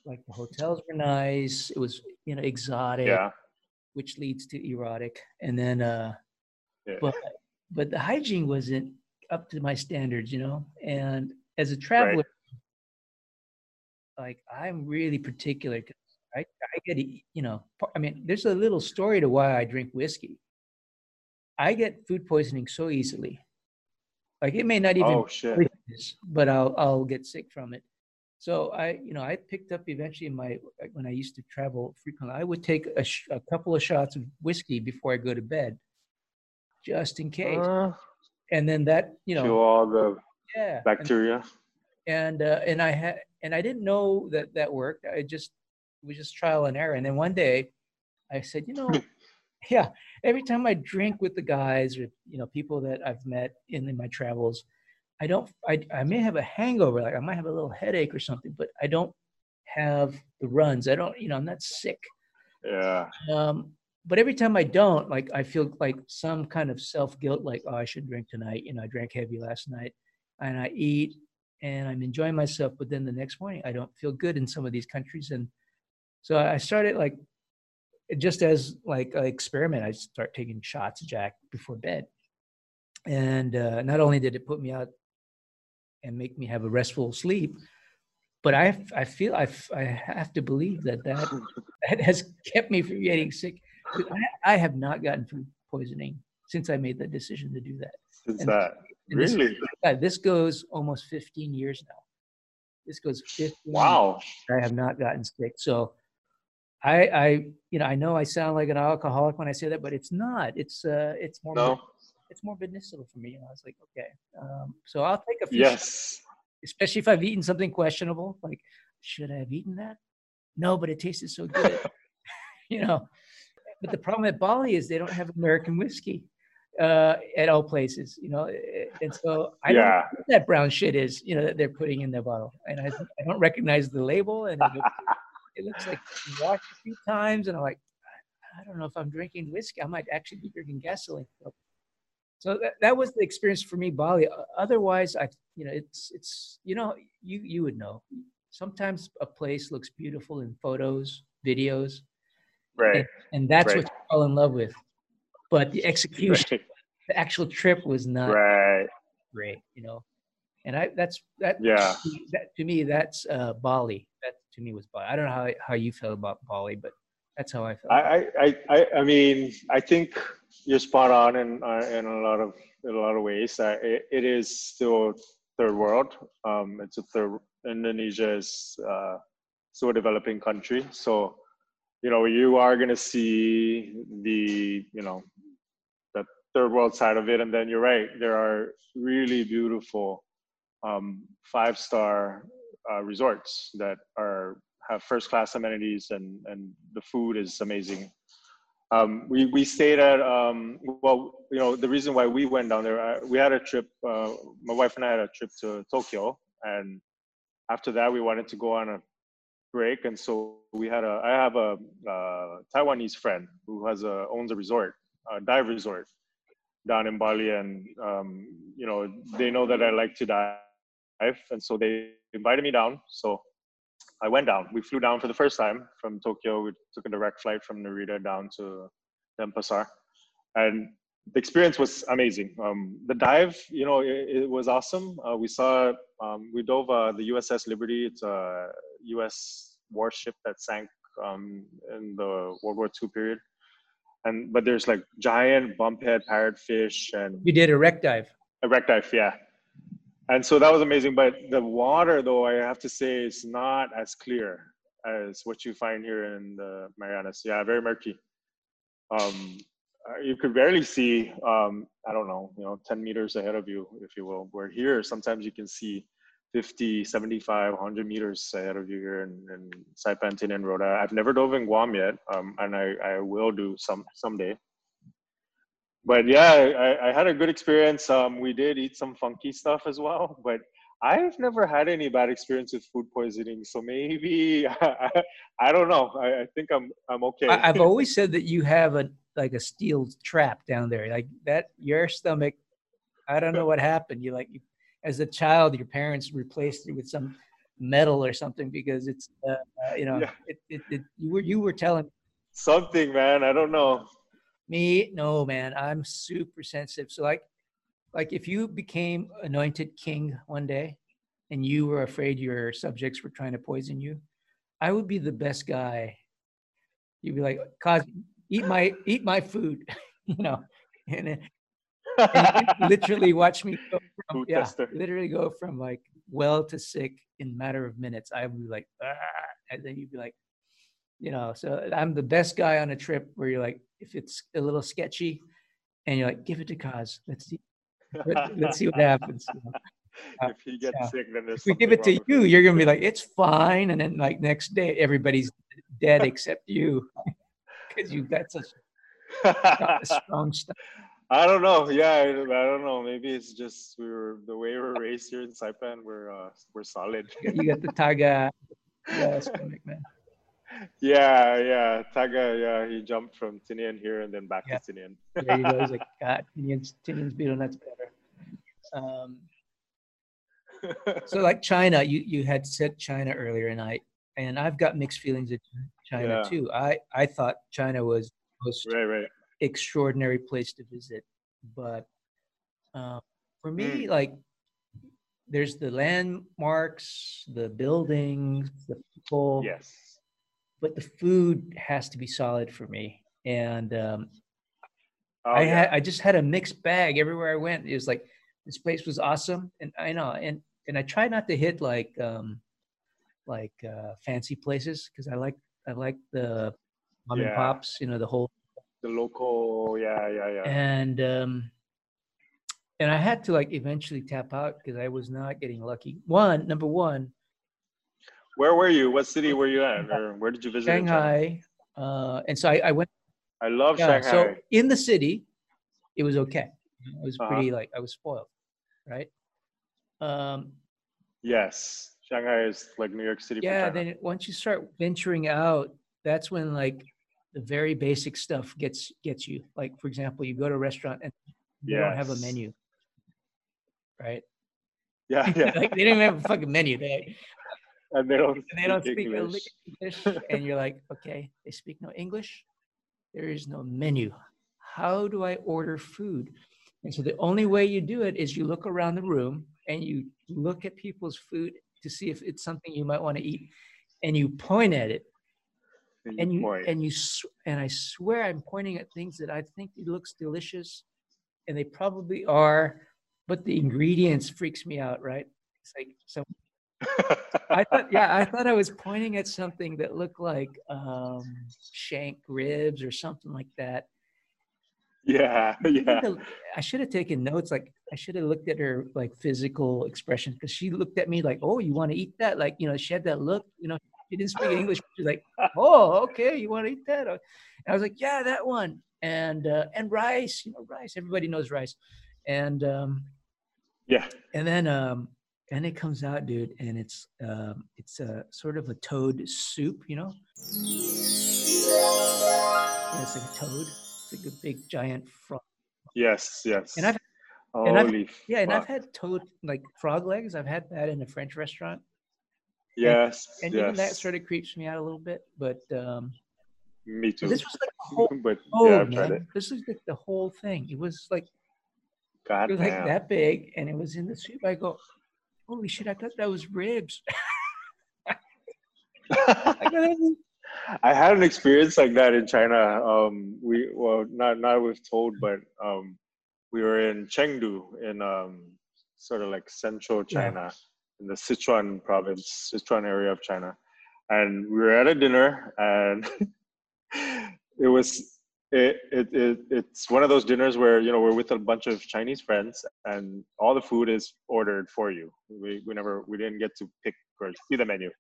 like the hotels were nice, it was you know exotic, Yeah. which leads to erotic, and then uh, yeah. but but the hygiene wasn't up to my standards, you know. And as a traveler, like I'm really particular. 'cause I I get you know. I mean, there's a little story to why I drink whiskey. I get food poisoning so easily. Like it may not even oh shit. but I'll I'll get sick from it. So I, you know, I picked up eventually my when I used to travel frequently. I would take a, sh- a couple of shots of whiskey before I go to bed, just in case. Uh, and then that you know all the yeah and- bacteria. and uh, and I had and I didn't know that that worked. I just it was just trial and error. And then one day, I said, you know, yeah. Every time I drink with the guys or you know people that I've met in, in my travels, I don't. I I may have a hangover, like I might have a little headache or something, but I don't have the runs. I don't. You know, I'm not sick. Yeah. Um, but every time I don't, like I feel like some kind of self guilt, like oh I should drink tonight. You know, I drank heavy last night, and I eat and I'm enjoying myself. But then the next morning, I don't feel good in some of these countries, and so I started like just as like an experiment. I start taking shots of Jack before bed, and uh, not only did it put me out and make me have a restful sleep, but I I feel I I have to believe that that that has kept me from getting sick. I, I have not gotten food poisoning since I made the decision to do that. Since And- that. And this- Really? God, this goes almost 15 years now. This goes 15. years Wow. I have not gotten sick. So I, I, you know, I know I sound like an alcoholic when I say that, but it's not. It's, uh, it's more, No. it's more medicinal for me. And I was like, okay. Um, so I'll take a few, shots, Yes. especially if I've eaten something questionable. Like, should I have eaten that? No, but it tasted so good. you know, but the problem at Bali is they don't have American whiskey uh, at all places. You know, and so I don't know what that brown shit is. You know, that they're putting in their bottle, and I, I don't recognize the label, and it looks, like it's washed a few times, and I'm like, I- don't know if I'm drinking whiskey. I might actually be drinking gasoline. So, that, that was the experience for me, Bali. Otherwise, I, you know, it's it's you know, you you would know. Sometimes a place looks beautiful in photos, videos, Right. and that's Right. what you fall in love with. But the execution, Right. the actual trip was not Right. great, you know. And I that's that Yeah. that to me that's uh Bali. That to me was Bali. I don't know how how you feel about Bali, but that's how I felt. I, I, I, I, mean, I think you're spot on in uh, in a lot of in a lot of ways. It, it is still third world. Um, it's a third. Indonesia is uh, still a developing country, so you know you are going to see the you know the third world side of it, and then you're right. There are really beautiful um, five star uh, resorts that are have first class amenities and and the food is amazing. Um, we we stayed at um, well you know the reason why we went down there uh, we had a trip uh, my wife and I had a trip to Tokyo and after that we wanted to go on a break and so we had a I have a uh, Taiwanese friend who has a owns a resort a dive resort down in Bali and um, you know they know that I like to dive and so they invited me down so I went down. We flew down for the first time from Tokyo. We took a direct flight from Narita down to Denpasar, and the experience was amazing. Um, the dive, you know, it, it was awesome. Uh, we saw, um, we dove uh, the USS Liberty. It's a U.S. warship that sank um, in the World War II period. And but there's like giant bumphead parrotfish and you did a wreck dive. a wreck dive, yeah. And so that was amazing. But the water, though, I have to say, is not as clear as what you find here in the Marianas. Yeah, very murky. Um, uh, you could barely see, um, I don't know, you know, 10 meters ahead of you, if you will. Where here, sometimes you can see 50, 75, 100 meters ahead of you here in, in Saipan, Tinian. I- I've never dove in Guam yet, um, and I, I will do some someday but yeah, I, I had a good experience. Um, we did eat some funky stuff as well, but I've never had any bad experience with food poisoning. So maybe I, I don't know. I, I think I'm I'm okay. I, I've always said that you have a like a steel trap down there, like that. Your stomach, I don't know what happened. You like, you, as a child, your parents replaced it with some metal or something because it's, uh, uh, you know, Yeah. it, it, it, you were you were telling Something, man. I don't know. Me, no, man, I'm super sensitive. So like, like if you became anointed king one day, and you were afraid your subjects were trying to poison you, I would be the best guy. You'd be like, "Cause eat my eat my food," you know, and, and literally watch me go from yeah, literally go from like well to sick in a matter of minutes. I would be like, "Ah," and then you'd be like, you know. So I'm the best guy on a trip where you're like, if it's a little sketchy, and you're like, give it to Kaz. Let's see. Let, us see what happens. if he gets yeah. sick, then there's. If we give it to you, you're gonna be like, it's fine, and then like next day, everybody's dead except you, because you got such strong stuff. I don't know. Yeah, I, I don't know. Maybe it's just we were the way we're raised here in Saipan. We're uh, we're solid. You got the Taga. Yeah, stomach, man. Yeah, yeah. Taga, yeah, he jumped from Tinian here and then back Yeah. to Tinian. There you go. He's like, God, Tinian's, Tinian's betel nuts better. Um, so like China, you you had said China earlier, and I and I've got mixed feelings of China Yeah. too. I I thought China was the most right, right. extraordinary place to visit, but uh, for me, like there's the landmarks, the buildings, the people, Yes. But the food has to be solid for me. And um, Oh, I yeah. had I just had a mixed bag everywhere I went. It was like this place was awesome, and I know, and and I try not to hit like um like uh, fancy places because I like I like the mom and pops, you know, the whole the local. Yeah, yeah, yeah. and um and I had to like eventually tap out because I was not getting lucky. One, number one, Where were you? What city were you at, or where did you visit? Shanghai, uh, and so I, I went. I love Yeah, Shanghai. so in the city, it was okay. It was Uh-huh. pretty like I was spoiled, right? Um, yes, Shanghai is like New York City. yeah. Then once you start venturing out, that's when like the very basic stuff gets gets you. Like for example, you go to a restaurant and they don't have a menu, right? yeah, yeah. like they even have a fucking menu. They and they don't. and they don't speak English. English, and you're like, okay, they speak no English. There is no menu. How do I order food? And so the only way you do it is you look around the room and you look at people's food to see if it's something you might want to eat, and you point at it, and you point. and you and I swear I'm pointing at things that I think it looks delicious, and they probably are, but the ingredients freaks me out. Right? It's like so I thought, yeah, I thought I was pointing at something that looked like um, shank ribs or something like that. yeah, yeah. I should have taken notes. Like I should have looked at her like physical expression because she looked at me like, "Oh, you want to eat that?" Like you know, she had that look. You know, she didn't speak English. She's like, "Oh, okay, you want to eat that?" And I was like, "Yeah, that one." And uh, and rice, you know, rice. Everybody knows rice. And um, Yeah. and then um and it comes out dude and it's um it's a sort of a toad soup you know? Yeah, it's like a toad. It's like a big giant frog. Yes, yes. And I've- and I've- Holy yeah and i've had toad like frog legs. I've had that in a french restaurant. Yes, and yes. even that sort of creeps me out a little bit but um Me too. this was like the whole but oh yeah, I've tried man. it. this was like the whole thing. It was like God it was like that big and it was in the soup. I go holy shit i thought that was ribs I thought that was- I had an experience like that in China. Um, we well, not not with told, but um, we were in Chengdu in um, sort of like central Yeah. China, in the Sichuan province, Sichuan area of China, and we were at a dinner, and it was it, it, it it's one of those dinners where you know we're with a bunch of Chinese friends, and all the food is ordered for you. We we never we didn't get to pick or see the menu.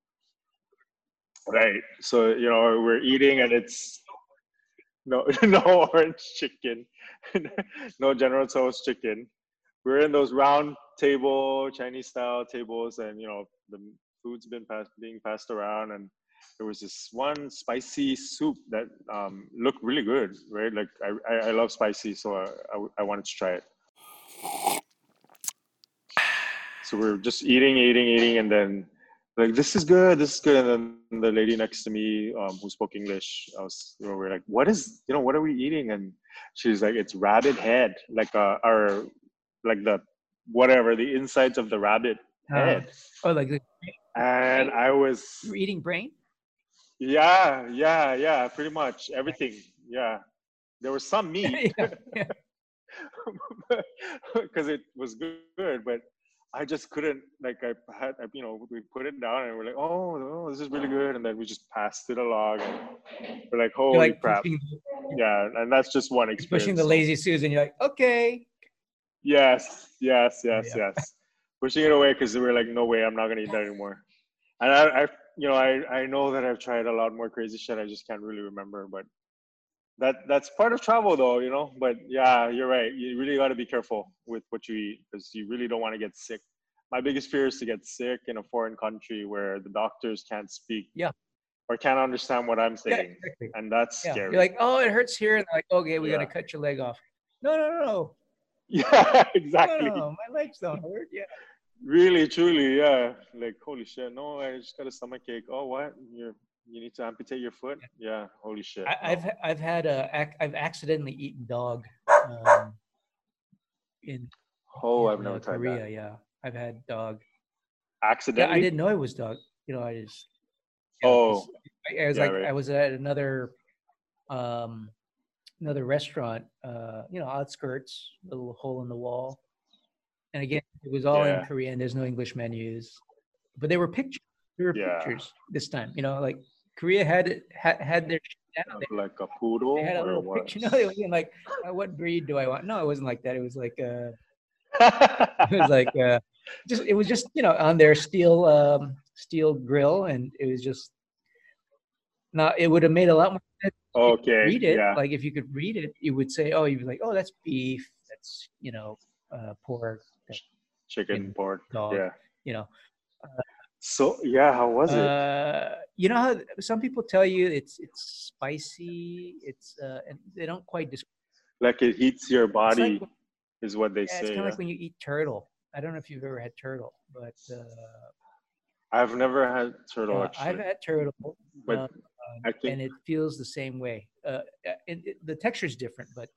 Right. So you know we're eating and it's no no orange chicken, no General Tso's chicken. We're in those round table Chinese style tables, and you know the food's been passed, being passed around, and there was this one spicy soup that um, looked really good. Right. Like I I, I love spicy, so I, I I wanted to try it. So we're just eating, eating, eating, and then like this is good, this is good. And then the lady next to me, um, who spoke English, I was, you know, we're like, what is, you know, what are we eating? And she's like, it's rabbit head, like uh, our, like the whatever, the insides of the rabbit Uh, head. oh like the, And I was, you were eating brain yeah, yeah, yeah, pretty much everything. Yeah, there was some meat. yeah, yeah. because it was good, but I just couldn't like I had you know we put it down and we're like oh, oh this is really good and then we just passed it along and we're like holy like crap pushing, yeah and that's just one experience pushing the lazy Susan. You're like, okay, Yes, yes, yes, Yeah. yes. Pushing it away because we were like, no way, I'm not gonna eat that anymore. And I, I, you know, I, I know that I've tried a lot more crazy shit. I just can't really remember, but that that's part of travel, though, you know. But yeah, you're right. You really got to be careful with what you eat because you really don't want to get sick. My biggest fear is to get sick in a foreign country where the doctors can't speak, Yeah. or can't understand what I'm Yeah, saying, exactly. and that's Yeah. scary. You're like, oh, it hurts here, and they're like, okay, we got to cut your leg off. No, no, no, no. yeah, No, exactly. no, no, my legs don't hurt. Yeah. Really, truly, yeah. Like, holy shit, no, I just got a stomach ache. Oh, what? You you need to amputate your foot? Yeah, holy shit. I, i've ha- I've had a I've accidentally eaten dog um, in, oh, in, I've never uh, tried Korea. that. Yeah, I've had dog. Yeah, Accidentally? I didn't know it was dog. You know, I just yeah, Oh, I, I was yeah, like right. I was at another um another restaurant, uh, you know, outskirts, little hole in the wall. And again, it was all Yeah. in Korean. There's no English menus, but they were pictures. There were Yeah. pictures this time. You know, like Korea had had, had their shit down. They, like a poodle they had a little picture. No, it wasn't like uh, what breed do I want? No, it wasn't like that. It was like uh, it was like uh, just it was just you know on their steel um, steel grill, and it was just. Now it would have made a lot more sense okay, read it. yeah. Like if you could read it, you would say, "Oh, you'd be like, oh, that's beef. That's you know, uh, pork. Chicken, pork. dog." Yeah. You know, So, yeah, how was it? uh, you know how some people tell you it's it's spicy. It's uh, and they don't quite describe. like it heats your body, like, is what they yeah, it's say. kind of yeah. like when you eat turtle. I don't know if you've ever had turtle, but uh, I've never had turtle, uh, actually. I've had turtle. but um, think and it feels the same way. Uh, uh, it, it, the texture is different, but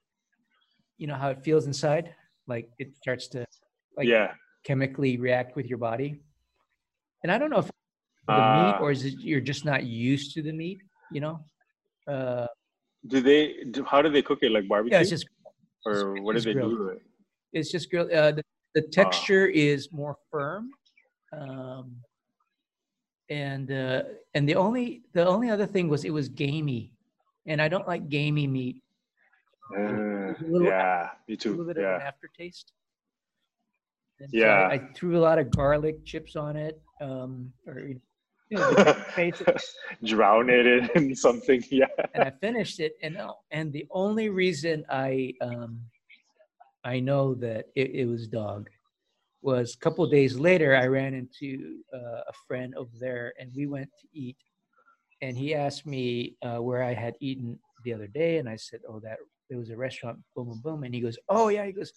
you know how it feels inside. Like it starts to like yeah. chemically react with your body. And I don't know if the Ah. meat or is it you're just not used to the meat. You know, uh, Do they, do, how do they cook it? Like barbecue? yeah, it's just or what do it's they do grilled. to it? it's just grilled. Uh, the, the Ah. texture is more firm. Um, and uh, and the only the only other thing was it was gamey, and I don't like gamey meat. Uh, little- yeah, me too. a little bit of an Yeah. aftertaste. And so Yeah. I, I threw a lot of garlic chips on it, um, or you know, Drown it in something. Yeah. and I finished it. And and the only reason I um, I know that it, it was dog was a couple of days later. I ran into uh, a friend over there, and we went to eat. And he asked me uh, where I had eaten the other day, and I said, "Oh, that there was a restaurant, boom, boom, boom." And he goes, "Oh yeah," he goes,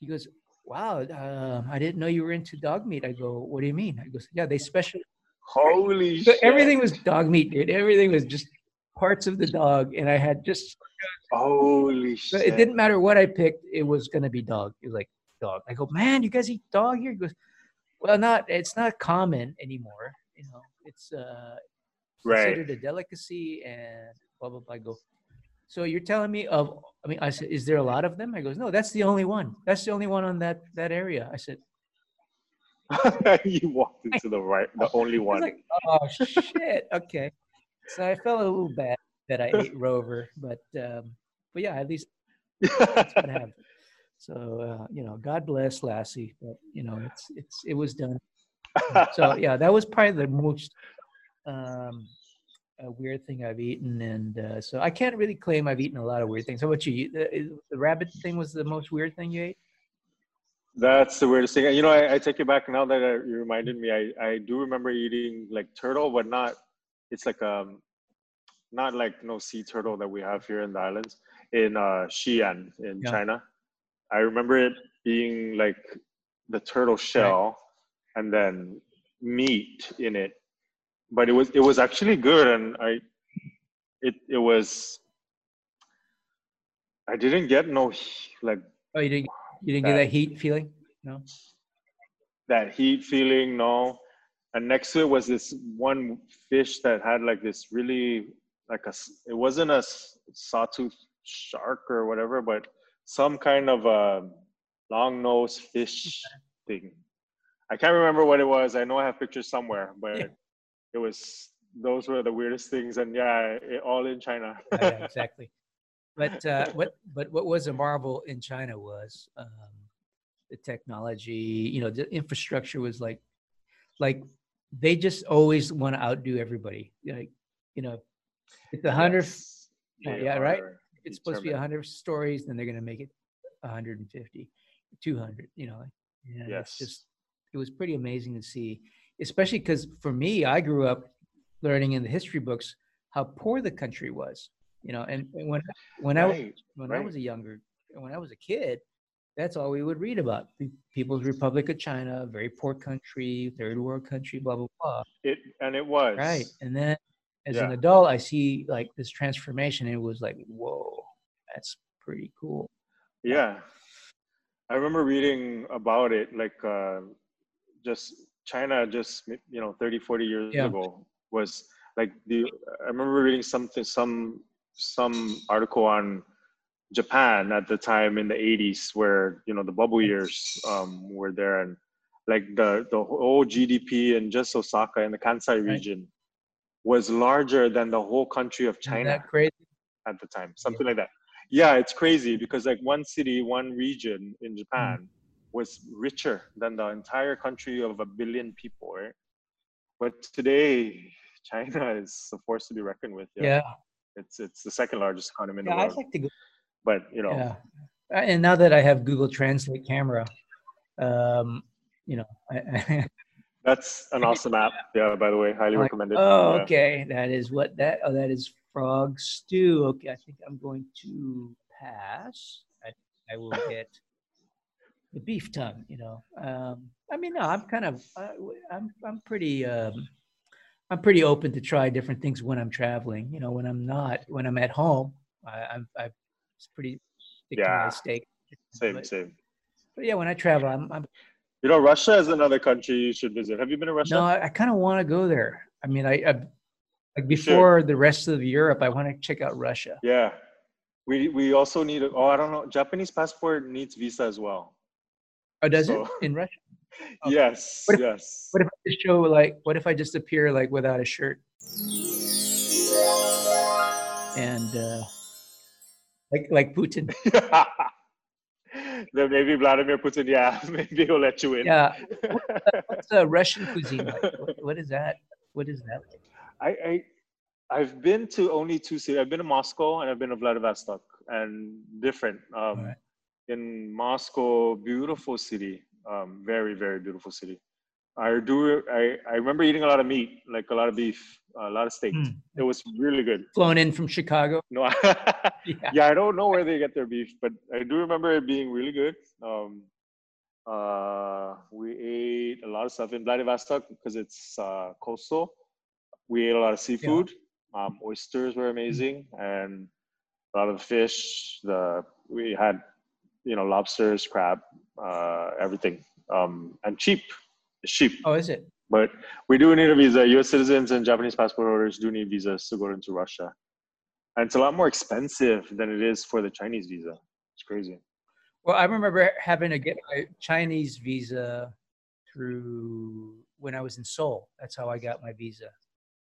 he goes, "Wow, uh, I didn't know you were into dog meat." I go, "What do you mean?" I goes, "Yeah, they special Holy so shit. everything was dog meat, dude. Everything was just parts of the dog, and I had just Holy so shit. it didn't matter what I picked, it was gonna be dog. It was like dog. I go, man, you guys eat dog here? He goes, well, not it's not common anymore. You know, it's uh Right. considered a delicacy and blah blah blah. I go. So you're telling me of? I mean, I said, is there a lot of them? I goes, no, that's the only one. That's the only one on that that area. I said, you walked into the right, the only one. like, oh shit. Okay. So I felt a little bad that I ate Rover, but um, but yeah, at least that's what happened. So uh, you know, God bless Lassie, but you know, it's it's it was done. So yeah, that was probably the most um, a weird thing I've eaten, and uh, so I can't really claim I've eaten a lot of weird things. How about you? You- The, the rabbit thing was the most weird thing you ate. That's the weirdest thing. You know, I, I take it back now that uh, you reminded me. I, I do remember eating like turtle, but not. It's like um, not like no sea turtle that we have here in the islands in uh Xi'an in Yeah. China. I remember it being like the turtle shell and then meat in it, but it was it was actually good, and I it it was. I didn't get no like Oh, you didn't you didn't get That- that heat feeling? No. that heat feeling no and next to it was this one fish that had like this really like a it wasn't a sawtooth shark or whatever but some kind of a long nosed fish thing i can't remember what it was i know i have pictures somewhere but Yeah. It was those were the weirdest things and yeah it, all in china yeah, exactly. But uh, what but what was a marvel in China was um, the technology, you know, the infrastructure was like, like they just always want to outdo everybody. Like, you know, it's a hundred, Yes, yeah, yeah, right? it's supposed to be a hundred stories, then they're gonna make it 150, 200, you know, yeah, Yes. it's just, it was pretty amazing to see, especially because for me, I grew up learning in the history books how poor the country was, you know, and, and when, when I, was Right, when I was a younger, when I was a kid, that's all we would read about. The People's Republic of China, very poor country, third world country, blah blah blah. It and it was Right, and then as an adult, I see like this transformation. And it was like, whoa, that's pretty cool. Yeah. I remember reading about it, like uh, just China just, you know, 30, 40 years Yeah. ago was like the, I remember reading something, some, some article on Japan at the time in the 80s where, you know, the bubble years um, were there and like the, the whole GDP in just Osaka in the Kansai Right. region was larger than the whole country of China at the time, something like that. Yeah, it's crazy because like one city, one region in Japan was richer than the entire country of a billion people, right? But today, China is a force to be reckoned with. Yeah, it's it's the second largest economy in yeah. the I'd world. like to go. But you know, Yeah, and now that I have Google Translate camera, um, you know, I, that's an awesome app. Yeah, by the way, highly Like, recommended. Oh, Yeah. okay. That is what that. Oh, that is frog stew. Okay, I think I'm going to pass. I, I will get the beef tongue. You know, um, I mean, no, I'm kind of, uh, I'm, I'm pretty, um, I'm pretty open to try different things when I'm traveling. You know, when I'm not, when I'm at home, I, I'm, I'm pretty stick to Yeah. my steak. Same, But, same. but yeah, when I travel, I'm, I'm You know, Russia is another country you should visit. Have you been to Russia? No, I, I kind of want to go there. I mean, I, I like before the rest of Europe, I want to check out Russia. Yeah. We we also need. A, oh, I don't know. Japanese passport needs visa as well. Oh, does So- it in Russia? Okay. Yes. What if- yes. What if I just show like? What if I just appear like without a shirt and uh, like like Putin? then maybe Vladimir Putin, yeah, maybe he'll let you in. Yeah. What's the Russian cuisine like? What, what is that? What is that? Like? I, I I've been to only two cities. I've been to Moscow and I've been to Vladivostok, and different. Um, Alright. In Moscow, beautiful city, um, very very beautiful city. I do. I, I remember eating a lot of meat, like a lot of beef, a lot of steak. Mm. It was really good. Flown in from Chicago. No, Yeah. yeah, I don't know where they get their beef, but I do remember it being really good. Um, uh, we ate a lot of stuff in Vladivostok because it's uh, coastal. We ate a lot of seafood. Um, oysters were amazing, and a lot of the fish. The we had, you know, lobsters, crab, uh, everything, um, and cheap. It's cheap, Oh, is it? but we do need a visa. U.S. citizens and Japanese passport holders do need visas to go into Russia, and it's a lot more expensive than it is for the Chinese visa. It's crazy. Well, I remember having to get my Chinese visa through when I was in Seoul. That's how I got my visa.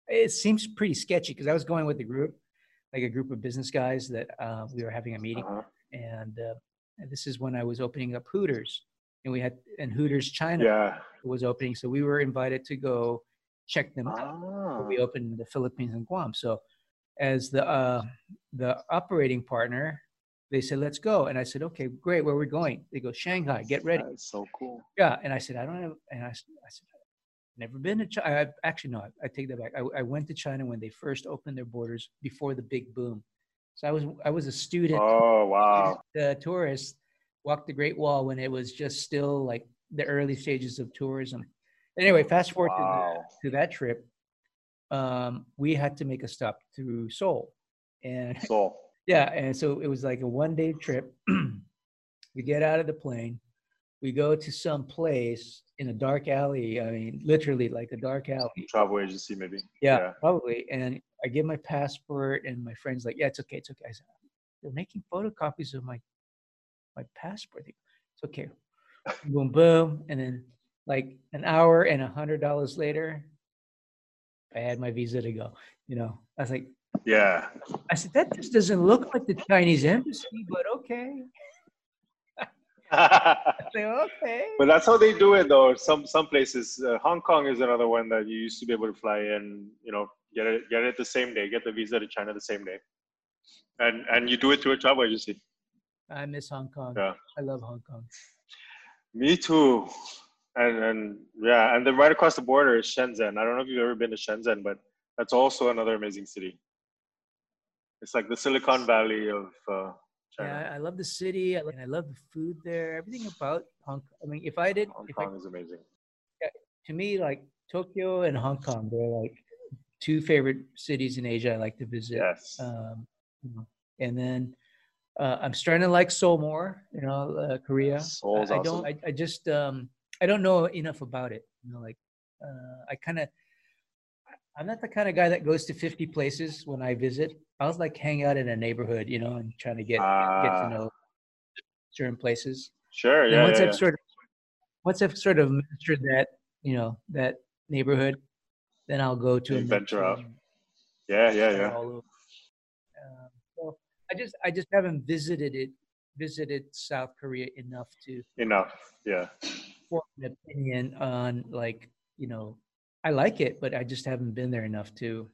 It seems pretty sketchy because I was going with a group, like a group of business guys that uh, we were having a meeting, Uh-huh. and, uh, and this is when I was opening up Hooters, and we had and Hooters China Yeah. was opening, so we were invited to go check them out Ah. we opened the Philippines and Guam. So as the uh, the operating partner, they said, "Let's go," and I said, "Okay, great. Where are we going?" They go, "Shanghai. Get ready." That's so cool. Yeah, and I said, "I don't have," and I said, "Never been to China." I, actually, no, I, I take that back. I, I went to China when they first opened their borders before the big boom. So I was I was a student, Oh wow. The tourist, walked the Great Wall when it was just still like the early stages of tourism. Anyway, fast forward to, the, to that trip, um, we had to make a stop through Seoul, and So yeah, and so it was like a one day trip. we get out of the plane, we go to some place in a dark alley. I mean, literally like a dark alley. travel agency maybe. Yeah, Yeah. probably. And I give my passport, and my friend's like, "Yeah, it's okay, it's okay." I said, "They're making photocopies of my my passport." It's okay. boom, boom, and then like an hour and a hundred dollars later, I had my visa to go. You know, I was like, Yeah. I said, that just doesn't look like the Chinese embassy, but okay. say, okay. But that's how they do it, though. Some some places, uh, Hong Kong is another one that you used to be able to fly in. You know, get it get it the same day, get the visa to China the same day, and and you do it through a travel agency. I miss Hong Kong. Yeah. I love Hong Kong. Me too. And and yeah, and then right across the border is Shenzhen. I don't know if you've ever been to Shenzhen, but that's also another amazing city. It's like the Silicon Valley of uh, China. Yeah, I love the city. I love, I love the food there. Everything about Hong Kong. I mean, if I did, Hong if I, Kong is amazing. to me, like Tokyo and Hong Kong, they're like two favorite cities in Asia I like to visit. Yes. Um, and then uh, I'm starting to like Seoul more. You know, uh, Korea. Seoul's I, I don't. I, I just um, I don't know enough about it. You know, like uh, I kind of. I'm not the kind of guy that goes to 50 places when I visit. I was like hang out in a neighborhood, you know, and trying to get get, get Ah. to know certain places. Sure. And Yeah. once yeah, I've yeah. sort of once I've sort of mastered that, you know, that neighborhood, then I'll go to a You venture out. Yeah. Yeah. Yeah. Um, so I just I just haven't visited it visited South Korea enough to Enough. Yeah. form an opinion on like you know I like it, but I just haven't been there enough to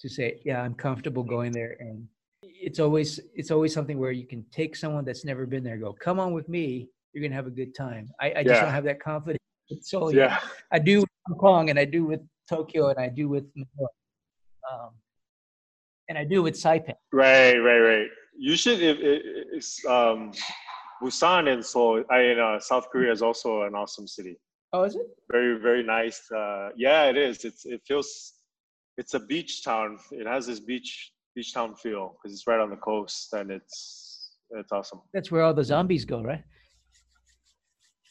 to say yeah I'm comfortable going there and it's always it's always something where you can take someone that's never been there go come on with me you're gonna have a good time I, I just Yeah. don't have that confidence so Yeah. I do with Hong Kong and I do with Tokyo and I do with Manila. Um, and I do with Saipan. Right. Right. Right. You should. If, um, Busan and Seoul, I in uh, South Korea is also an awesome city. Oh, is it? very very nice uh yeah it is it's it feels it's a beach town it has this beach beach town feel because it's right on the coast and it's it's awesome That's where all the zombies go, right?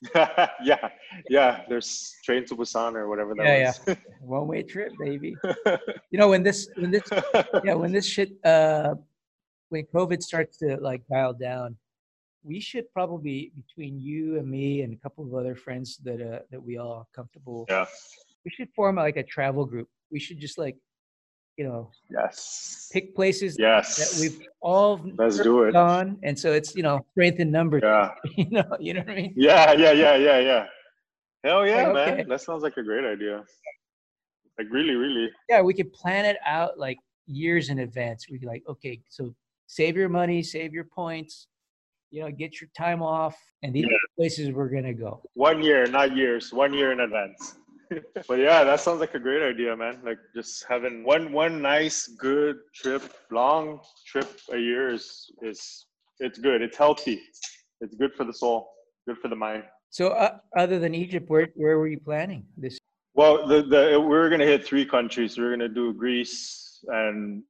yeah yeah there's train to busan or whatever that Yeah, was One way trip, baby. You know when this when this yeah when this shit uh when COVID starts to like dial down, we should probably between you and me and a couple of other friends that uh that we all are comfortable. yeah We should form like a travel group. We should just like you know yes pick places yes that we've all let's do it gone, and so it's you know strength in numbers. yeah You know, you know what I mean? yeah yeah yeah yeah yeah hell yeah Like, man okay. that sounds like a great idea like really really Yeah, we could plan it out like years in advance. We'd be like, okay, so save your money, save your points, you know, get your time off, and these are the places we're gonna go. One year, not years. One year in advance. But yeah, that sounds like a great idea, man. Like just having one one nice, good trip, long trip a year is is it's good. It's healthy. It's good for the soul. Good for the mind. So, uh, other than Egypt, where where were you planning this? Well, the the we're gonna hit three countries. We're gonna do Greece and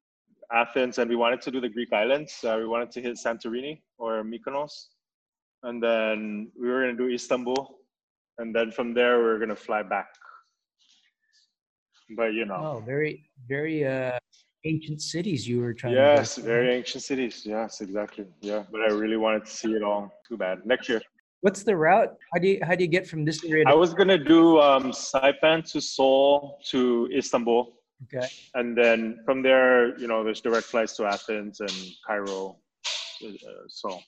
Athens, and we wanted to do the Greek islands. Uh, we wanted to hit Santorini or Mykonos, and then we were gonna do Istanbul, and then from there we are gonna fly back. But you know, Oh, very very uh ancient cities you were trying. yes, to. very ancient cities. Yes, exactly. Yeah, but I really wanted to see it all. Too bad. Next year. What's the route? How do you how do you get from this area? I was gonna do um, Saipan to Seoul to Istanbul. okay. and then from there, you know, there's direct flights to Athens and Cairo. Uh, so,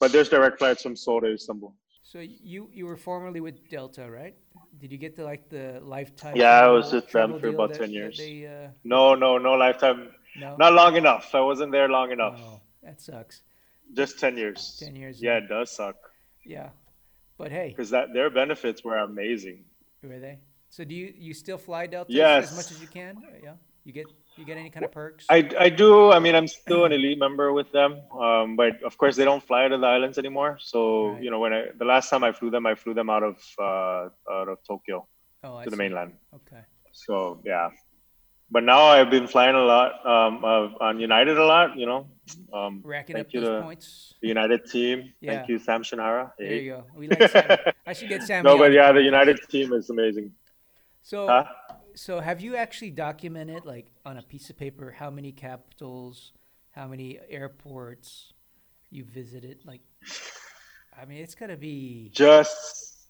but there's direct flights from Seoul to Istanbul. So you you were formerly with Delta, right? Did you get the like the lifetime? Yeah, I was with them for about 10 years. They, uh, No, no, no lifetime. no. Not long enough. I wasn't there long enough. Oh, that sucks. Just 10 years. 10 years. Yeah, it does suck Yeah. But hey, because that their benefits were amazing. were they? So do you you still fly Delta as much as you can? Yeah. You get you get any kind of perks? I, I do. I mean, I'm still an elite member with them, um, but of course they don't fly to the islands anymore. So Right. you know, when I the last time I flew them, I flew them out of uh, out of Tokyo oh, I to the see. mainland. Okay. So yeah, but now I've been flying a lot um, of, on United a lot. You know, um, Racking up those points. the United team. Yeah. Thank you, Sam Shinhara. There you go. We like Sam. I should get Sam. no, but yeah, the. United team is amazing. So Huh? So have you actually documented like on a piece of paper how many capitals, how many airports you visited? Like, I mean, it's gotta be. Just,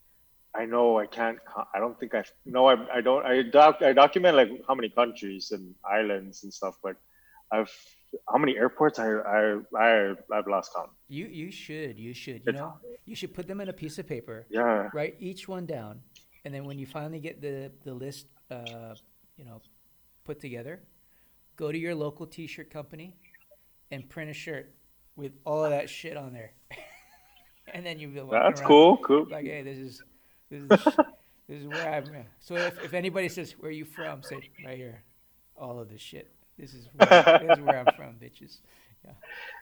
I know I can't. I don't think I. No, I, I don't. I doc. I document like how many countries and islands and stuff, but I've how many airports I I I I've lost count. You you should you should you It's- know you should put them in a piece of paper, Yeah. write each one down, and then when you finally get the the list, uh, you know, put together, go to your local T-shirt company, and print a shirt with all of that shit on there, and then you'll be walking That's cool. Cool. Like, hey, this is this is this is where I'm. at. So if, if anybody says where are you from, say right here, all of this shit. This is where, this is where I'm from, bitches. Yeah.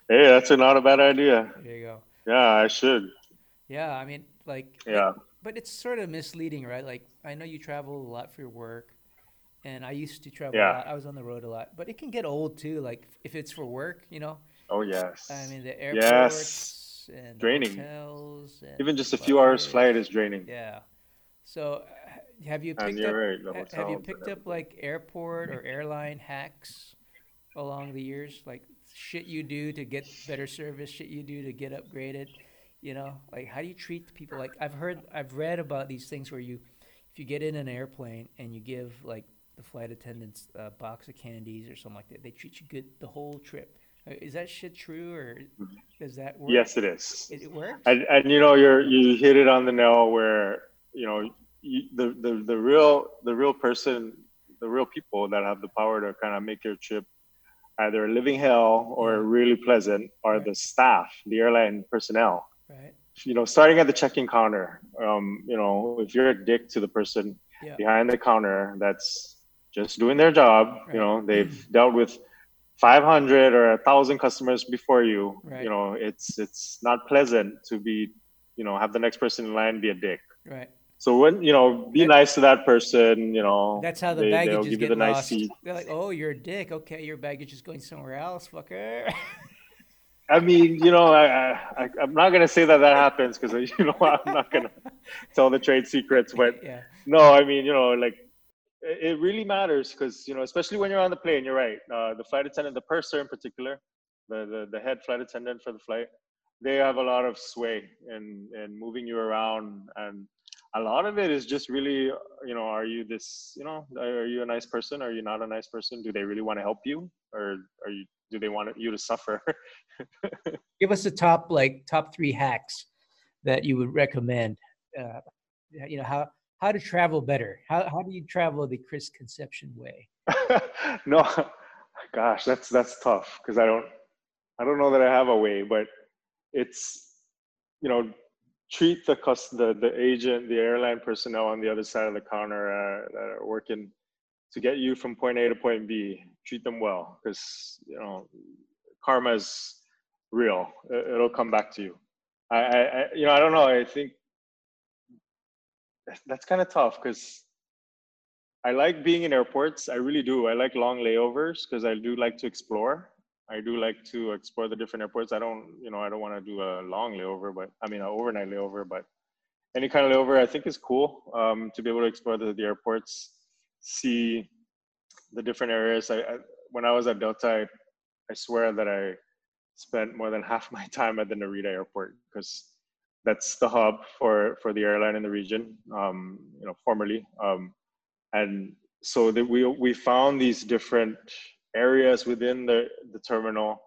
Hey, that's not a bad idea. There you go. Yeah, I should. Yeah, I mean, like, Yeah. but it's sort of misleading, right? Like, I know you travel a lot for your work, and I used to travel Yeah. a lot. I was on the road a lot, but it can get old too. Like, if it's for work, you know, Oh yes. I mean, the Yes. and Draining. hotels, and Even just a few hours flight is draining. Yeah. So, have you picked up? right. Have you picked up like airport or airline hacks along the years? Like shit you do to get better service, shit you do to get upgraded. You know, like how do you treat people? Like I've heard, I've read about these things where you, if you get in an airplane and you give like the flight attendants a box of candies or something like that, they treat you good the whole trip. Uh, Is that shit true or does that work? Yes, it is. It, it works. and and you know you're you hit it on the nail where you know you, the, the the real the real person the real people that have the power to kind of make your trip either a living hell or Yeah. really pleasant are Right. the staff the airline personnel right. You know starting at the check-in counter um, you know if you're a dick to the person Yeah. behind the counter that's just doing their job Right. you know they've dealt with 500 or a thousand customers before you Right. you know it's it's not pleasant to be you know have the next person in line be a dick Right. so when you know be nice to that person you know That's how the they, baggage is you getting the nice lost. seat They're like, "Oh, you're a dick. Okay, your baggage is going somewhere else, fucker." i mean you know I, I i'm not gonna say that that happens because you know i'm not gonna tell the trade secrets but yeah, No, I mean, you know, like it it really matters because you know, especially when you're on the plane. You're right. Uh, the flight attendant, the purser in particular, the, the the head flight attendant for the flight, they have a lot of sway in in moving you around, and a lot of it is just really, you know, are you this, you know, are you a nice person? Are you not a nice person? Do they really want to help you, or are you? Do they want you to suffer? give us the top like top three hacks that you would recommend. Uh, you know how how to travel better. How how do you travel the Chris Concepcion way? no, gosh, that's that's tough because I don't I don't know that I have a way, but it's you know treat the cus the the agent, the airline personnel on the other side of the counter uh, that are working to get you from point A to point B. Treat them well because you know karma is real. It- It'll come back to you. I, I, you know I don't know. I think that's- that's kind of tough because I like being in airports. I really do. I like long layovers because I do like to explore. I do like to explore the different airports. I don't, you know, I don't want to do a long layover, but I mean, an overnight layover, but any kind of layover I think is cool um, to be able to explore the, the airports, see the different areas. I, I when I was at Delta, I, I swear that I spent more than half my time at the Narita airport because that's the hub for for the airline in the region. Um, you know, formerly, um, and so that we we found these different areas within the the terminal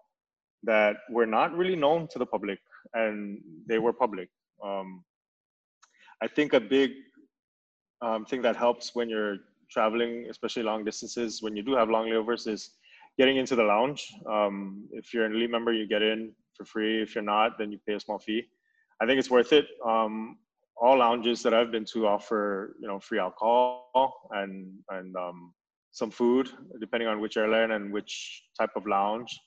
that were not really known to the public, and they were public. Um, I think a big um, thing that helps when you're traveling, especially long distances, when you do have long layovers, is getting into the lounge. Um, if you're an elite member, you get in for free. If you're not, then you pay a small fee. I think it's worth it. Um, all lounges that I've been to offer, you know, free alcohol and and um, some food, depending on which airline and which type of lounge.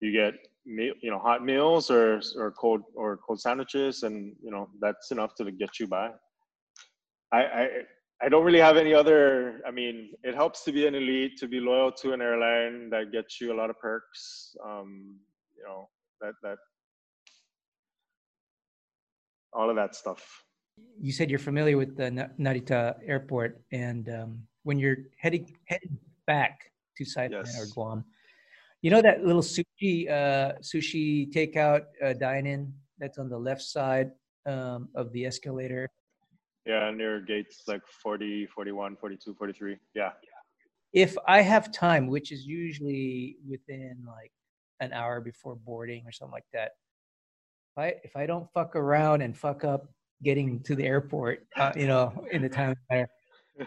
You get, you know, hot meals or or cold or cold sandwiches, and you know that's enough to get you by. I, I I don't really have any other. I mean, it helps to be an elite, to be loyal to an airline that gets you a lot of perks. Um, you know, that that all of that stuff. You said you're familiar with the Narita Airport, and um, when you're heading heading back to Saipan or Guam, you know that little sushi uh, sushi takeout uh, dine-in that's on the left side um, of the escalator. Yeah, near gates like 40, 41, 42, 43. Yeah. if I have time, which is usually within like an hour before boarding or something like that, if I if I don't fuck around and fuck up getting to the airport, uh, you know, in the time matter,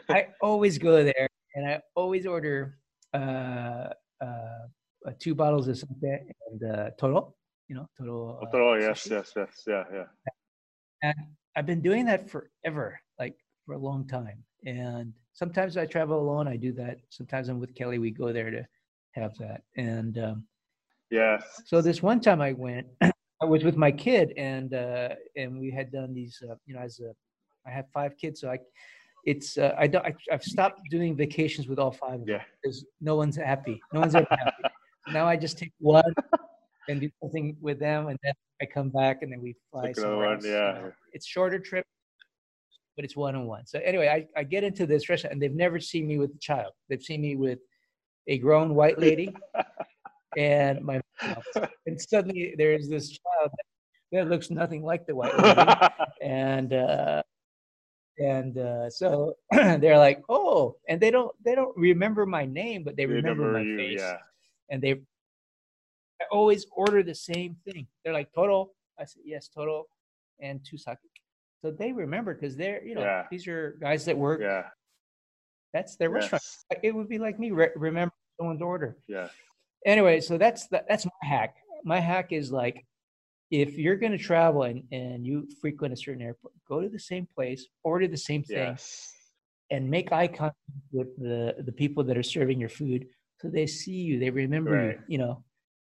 I always go there and I always order uh, uh, uh two bottles of something and uh, Toro, you know, Toro. Uh, Toro, yes, yes, yes, yeah, yeah. And I've been doing that forever, like for a long time. And sometimes I travel alone. I do that. Sometimes I'm with Kelly. We go there to have that. And um, yes. So this one time I went, I was with my kid, and uh, and we had done these. Uh, you know, as a, I have five kids, so I, it's uh, I don't. I, have stopped doing vacations with all five of them yeah. because no one's happy. No one's ever happy. now I just take one and do something with them, and then I come back, and then we fly somewhere one, else. Yeah. You know, it's shorter trip, but it's one on one. So anyway, I, I get into this restaurant, and they've never seen me with a child. They've seen me with a grown white lady and my and suddenly there's this child that looks nothing like the white lady, and uh, and uh, so they're like, oh, and they don't they don't remember my name, but they, they remember, my you, face, yeah. and they I always order the same thing. They're like Toro. I said yes, Toro, and two sake. So they remember because they're you know yeah. these are guys that work. Yeah. That's their yes. restaurant. It would be like me re- remember someone's order. Yeah. Anyway, so that's the, that's my hack. My hack is like if you're going to travel and, and you frequent a certain airport, go to the same place, order the same thing, yes. and make eye contact with the the people that are serving your food, so they see you, they remember right. you. You know,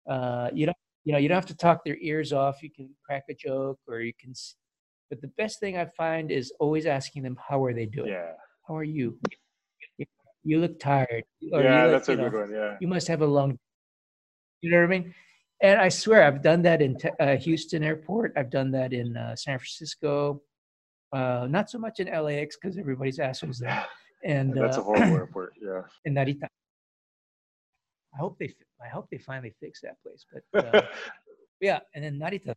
uh, you don't you know you don't have to talk their ears off. You can crack a joke, or you can. But the best thing I find is always asking them, "How are they doing? Yeah. How are you? You look tired. Or yeah, look, that's a know, good one. Yeah. You must have a long. You know what I mean? And I swear, I've done that in uh, Houston Airport. I've done that in uh, San Francisco. Uh, not so much in LAX because everybody's assholes there. And that's a uh, horrible airport. Yeah. In Narita. I hope they. I hope they finally fix that place. But uh, yeah, and then Narita.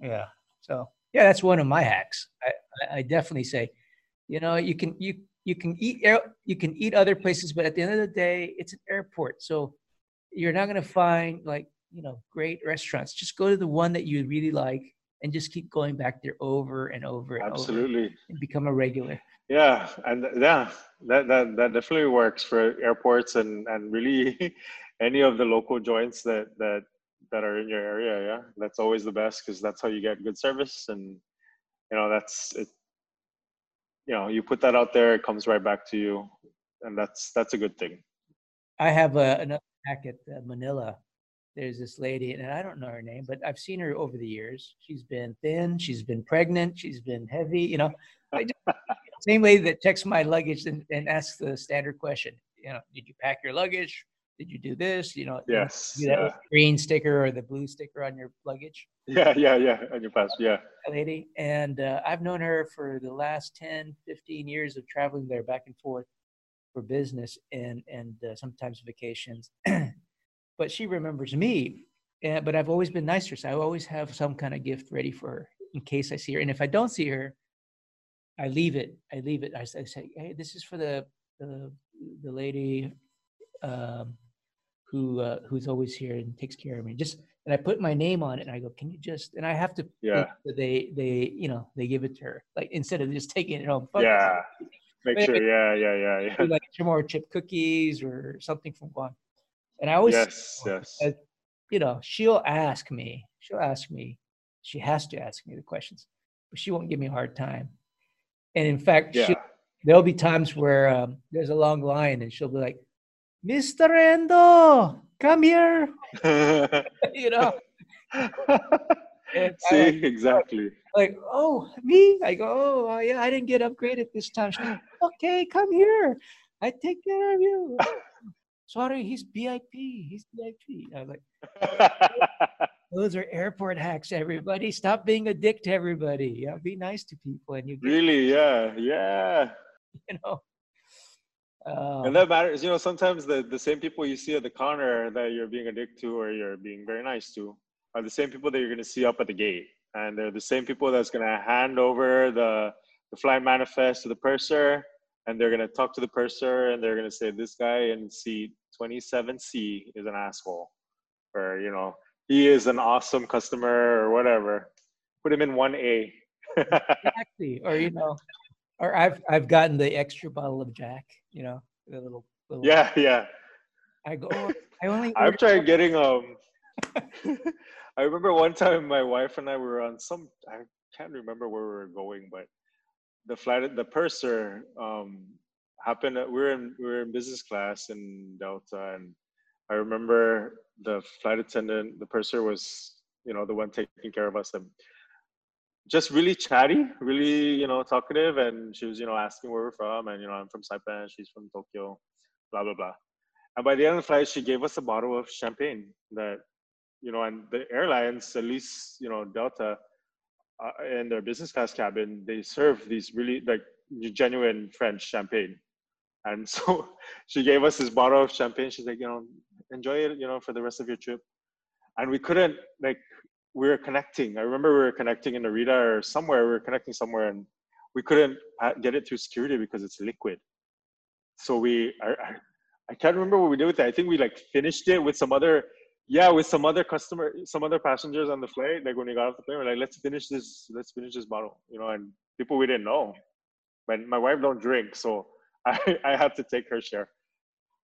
Yeah. So yeah, that's one of my hacks. I, I, definitely say, you know, you can you you can eat you can eat other places, but at the end of the day, it's an airport, so you're not going to find like you know great restaurants. Just go to the one that you really like and just keep going back there over and over and absolutely over and become a regular yeah and yeah that that, that definitely works for airports and and really any of the local joints that that that are in your area yeah. That's always the best because that's how you get good service and you know that's it you know you put that out there it comes right back to you and that's that's a good thing. I have a, another hack at uh, manila. There's this lady and i don't know her name but i've seen her over the years. She's been thin she's been pregnant she's been heavy you know. I just, same lady that checks my luggage and, and asks the standard question you know did you pack your luggage did you do this you know yes you yeah. green sticker or the blue sticker on your luggage yeah yeah yeah on your pass yeah lady and uh, i've known her for the last 10 15 years of traveling there back and forth for business and and uh, sometimes vacations but she remembers me. And, but I've always been nice to her. So I always have some kind of gift ready for her in case I see her. And if I don't see her, I leave it. I leave it. I, I say, hey, this is for the the, the lady um, who uh, who's always here and takes care of me. Just and I put my name on it, and I go, can you just? And I have to. Yeah. They they you know they give it to her like instead of just taking it home. Yeah. Make sure. Yeah, yeah, yeah, yeah. Like some more chip cookies or something from Guam. And I always, yes, yes. you know, she'll ask me, she'll ask me, she has to ask me the questions, but she won't give me a hard time. And in fact, yeah. there'll be times where um, there's a long line and she'll be like, Mr. Endo, come here. you know? See, I, exactly. Like, oh, me? I go, oh, yeah, I didn't get upgraded this time. Like, okay, come here. I take care of you sorry, he's VIP. He's VIP. I was like, those are airport hacks, everybody. Stop being a dick to everybody. Yeah, be nice to people. And you really, yeah, yeah. You know. Um, and that matters, you know. Sometimes the, the same people you see at the counter that you're being a dick to or you're being very nice to are the same people that you're going to see up at the gate, and they're the same people that's going to hand over the the flight manifest to the purser and they're gonna talk to the purser, and they're gonna say this guy in seat 27C is an asshole, or you know he is an awesome customer or whatever. Put him in one A. exactly. Or you know, or I've I've gotten the extra bottle of Jack. You know, the little. little yeah, yeah. I go. "Oh, I only. I've tried getting um. I remember one time my wife and I were on some. I can't remember where we were going, but the flight, the purser, um, happened. We were in we were in business class in Delta, and I remember the flight attendant, the purser was, you know, the one taking care of us, and just really chatty, really, you know, talkative, and she was, you know, asking where we're from, and you know, I'm from Saipan, she's from Tokyo, blah blah blah. And by the end of the flight, she gave us a bottle of champagne that, you know, and the airlines, at least, you know, Delta, uh, in their business class cabin, they serve these really like genuine French champagne. And so she gave us this bottle of champagne. She's like, you know, enjoy it, you know, for the rest of your trip. And we couldn't like we were connecting. I remember we were connecting in Narita or somewhere. We were connecting somewhere, and we couldn't get it through security because it's liquid. So we, I, I, I can't remember what we did with it. I think we like finished it with some other, yeah, with some other customer, some other passengers on the flight. Like when we got off the plane, we're like, let's finish this, let's finish this bottle, you know. And people we didn't know. But my wife don't drink, so I, I had to take her share.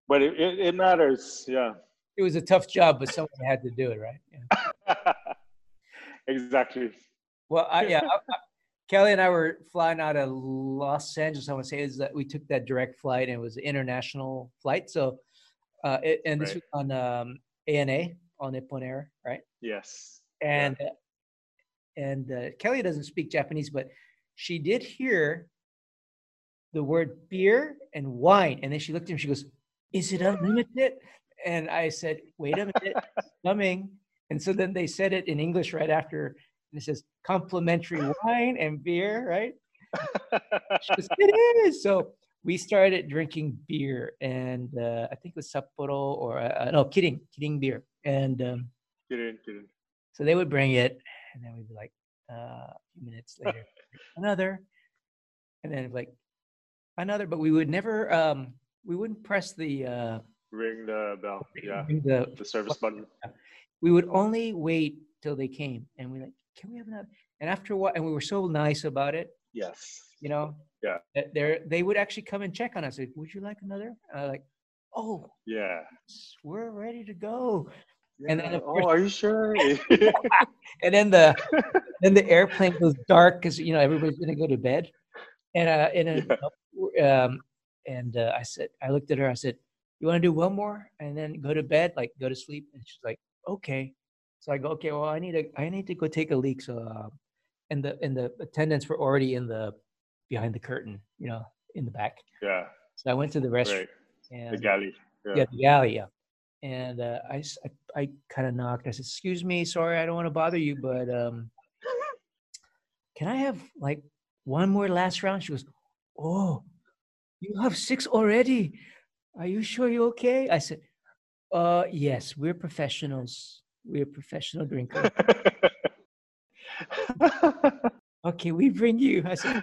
But it, it, it matters, yeah. It was a tough job, but someone had to do it, right? Yeah. exactly. Well, I, yeah, I, I- Kelly and I were flying out of Los Angeles. I want to say is that we took that direct flight, and it was an international flight. So, uh, it, and this Right. was on um, ANA on Nippon Air, right? Yes. And uh, and uh, Kelly doesn't speak Japanese, but she did hear the word beer and wine, and then she looked at him. She goes, "Is it unlimited?" And I said, "Wait a minute, it's coming." And so then they said it in English right after, and it says complimentary wine and beer, right? Goes, it is. So we started drinking beer, and uh, I think it was Sapporo or uh, no, Kirin, Kirin beer, and um, get in. so they would bring it, and then we'd be like, uh, a few minutes later, another, and then like another, but we would never, um, we wouldn't press the, uh, Ring the bell. Yeah. the, The service button. we would only wait till they came, and we like, can we have another? And after what, and we were so nice about it, Yes. you know. Yeah. They're they would actually come and check on us. Like, would you like another? I like, oh, Yeah. we're ready to go. And then, of course- oh, are you sure? and then the then the airplane goes dark because you know everybody's gonna go to bed and uh and then, um and uh, i said i looked at her i said you want to do one more and then go to bed like go to sleep and she's like okay so i go okay well i need to i need to go take a leak so uh, and the and the attendants were already in the behind the curtain you know in the back yeah. so i went to the restroom Right. The galley. Yeah. yeah, the galley, yeah. And uh, i i kind of knocked. I said, "Excuse me, sorry, I don't want to bother you, but um, can I have like one more last round?" She goes, "Oh, you have six already. Are you sure you're okay?" I said, "Uh, yes, we're professionals. We're professional drinkers. Okay, we bring you." I said,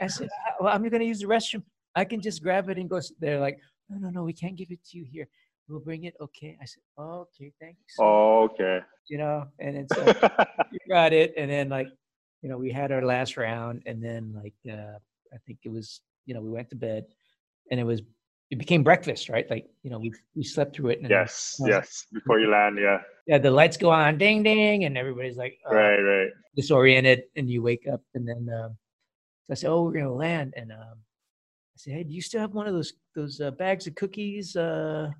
I said, I "Ah, well, I'm going to use the restroom. I can just grab it and go." They're like, "No, no, no, we can't give it to you here. We'll bring it." Okay. I said, "Okay, thank you." So oh, okay. You know, and then so we got it, and then like, you know, we had our last round, and then like, uh, I think it was, you know, we went to bed, and it was, it became breakfast, right? Like, you know, we we slept through it. Yes. uh, Yes. Before you land. Yeah. Yeah, the lights go on, ding ding, and everybody's like, uh, Right. Right. disoriented and you wake up and then um, so I said, "Oh, we're gonna land." And um, I said, "Hey, do you still have one of those those uh, bags of cookies uh,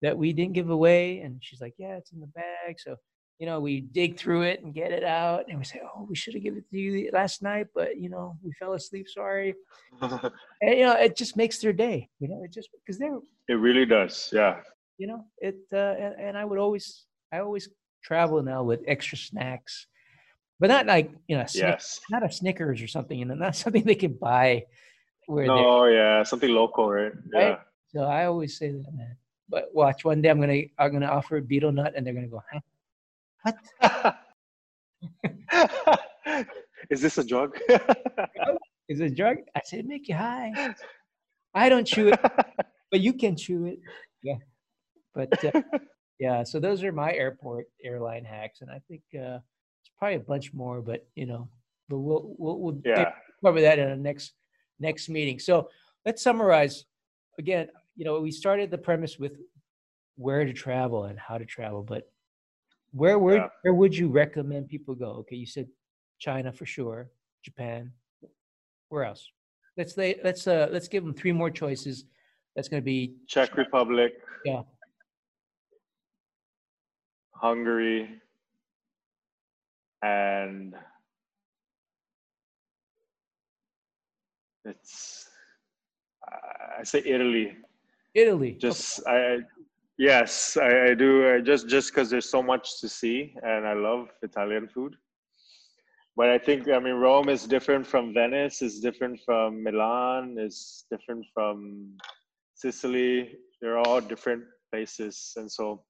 that we didn't give away?" And she's like, "Yeah, it's in the bag." So you know, we dig through it and get it out, and we say, "Oh, we should have given it to you last night, but you know, we fell asleep. Sorry." And you know, it just makes their day. You know, it just because they're it really does. Yeah. you know it uh, and, and i would always i always travel now with extra snacks but not like you know Snick- Yes. not a snickers or something you know not something they can buy where No. Yeah. Something local, right? Right? So i always say that man but watch one day i'm gonna i'm gonna offer a betel nut and they're gonna go huh? What Is this a drug? Is it a drug? I said, make you high. I don't chew it, but you can chew it. Yeah. But uh, yeah, so those are my airport airline hacks, and I think uh, it's probably a bunch more, but you know, but we'll we'll, we'll Yeah. cover that in a next next meeting. So let's summarize again. You know, we started the premise with where to travel and how to travel, but where where Yeah. where would you recommend people go? Okay, you said China for sure, Japan. Where else? Let's lay, let's uh let's give them three more choices. That's going to be Czech Republic, yeah, Hungary, and it's I say Italy. Italy. Just I yes, I, I do. I just just because there's so much to see, and I love Italian food. But I think I mean Rome is different from Venice. Is different from Milan. Is different from Sicily. They're all different places, and so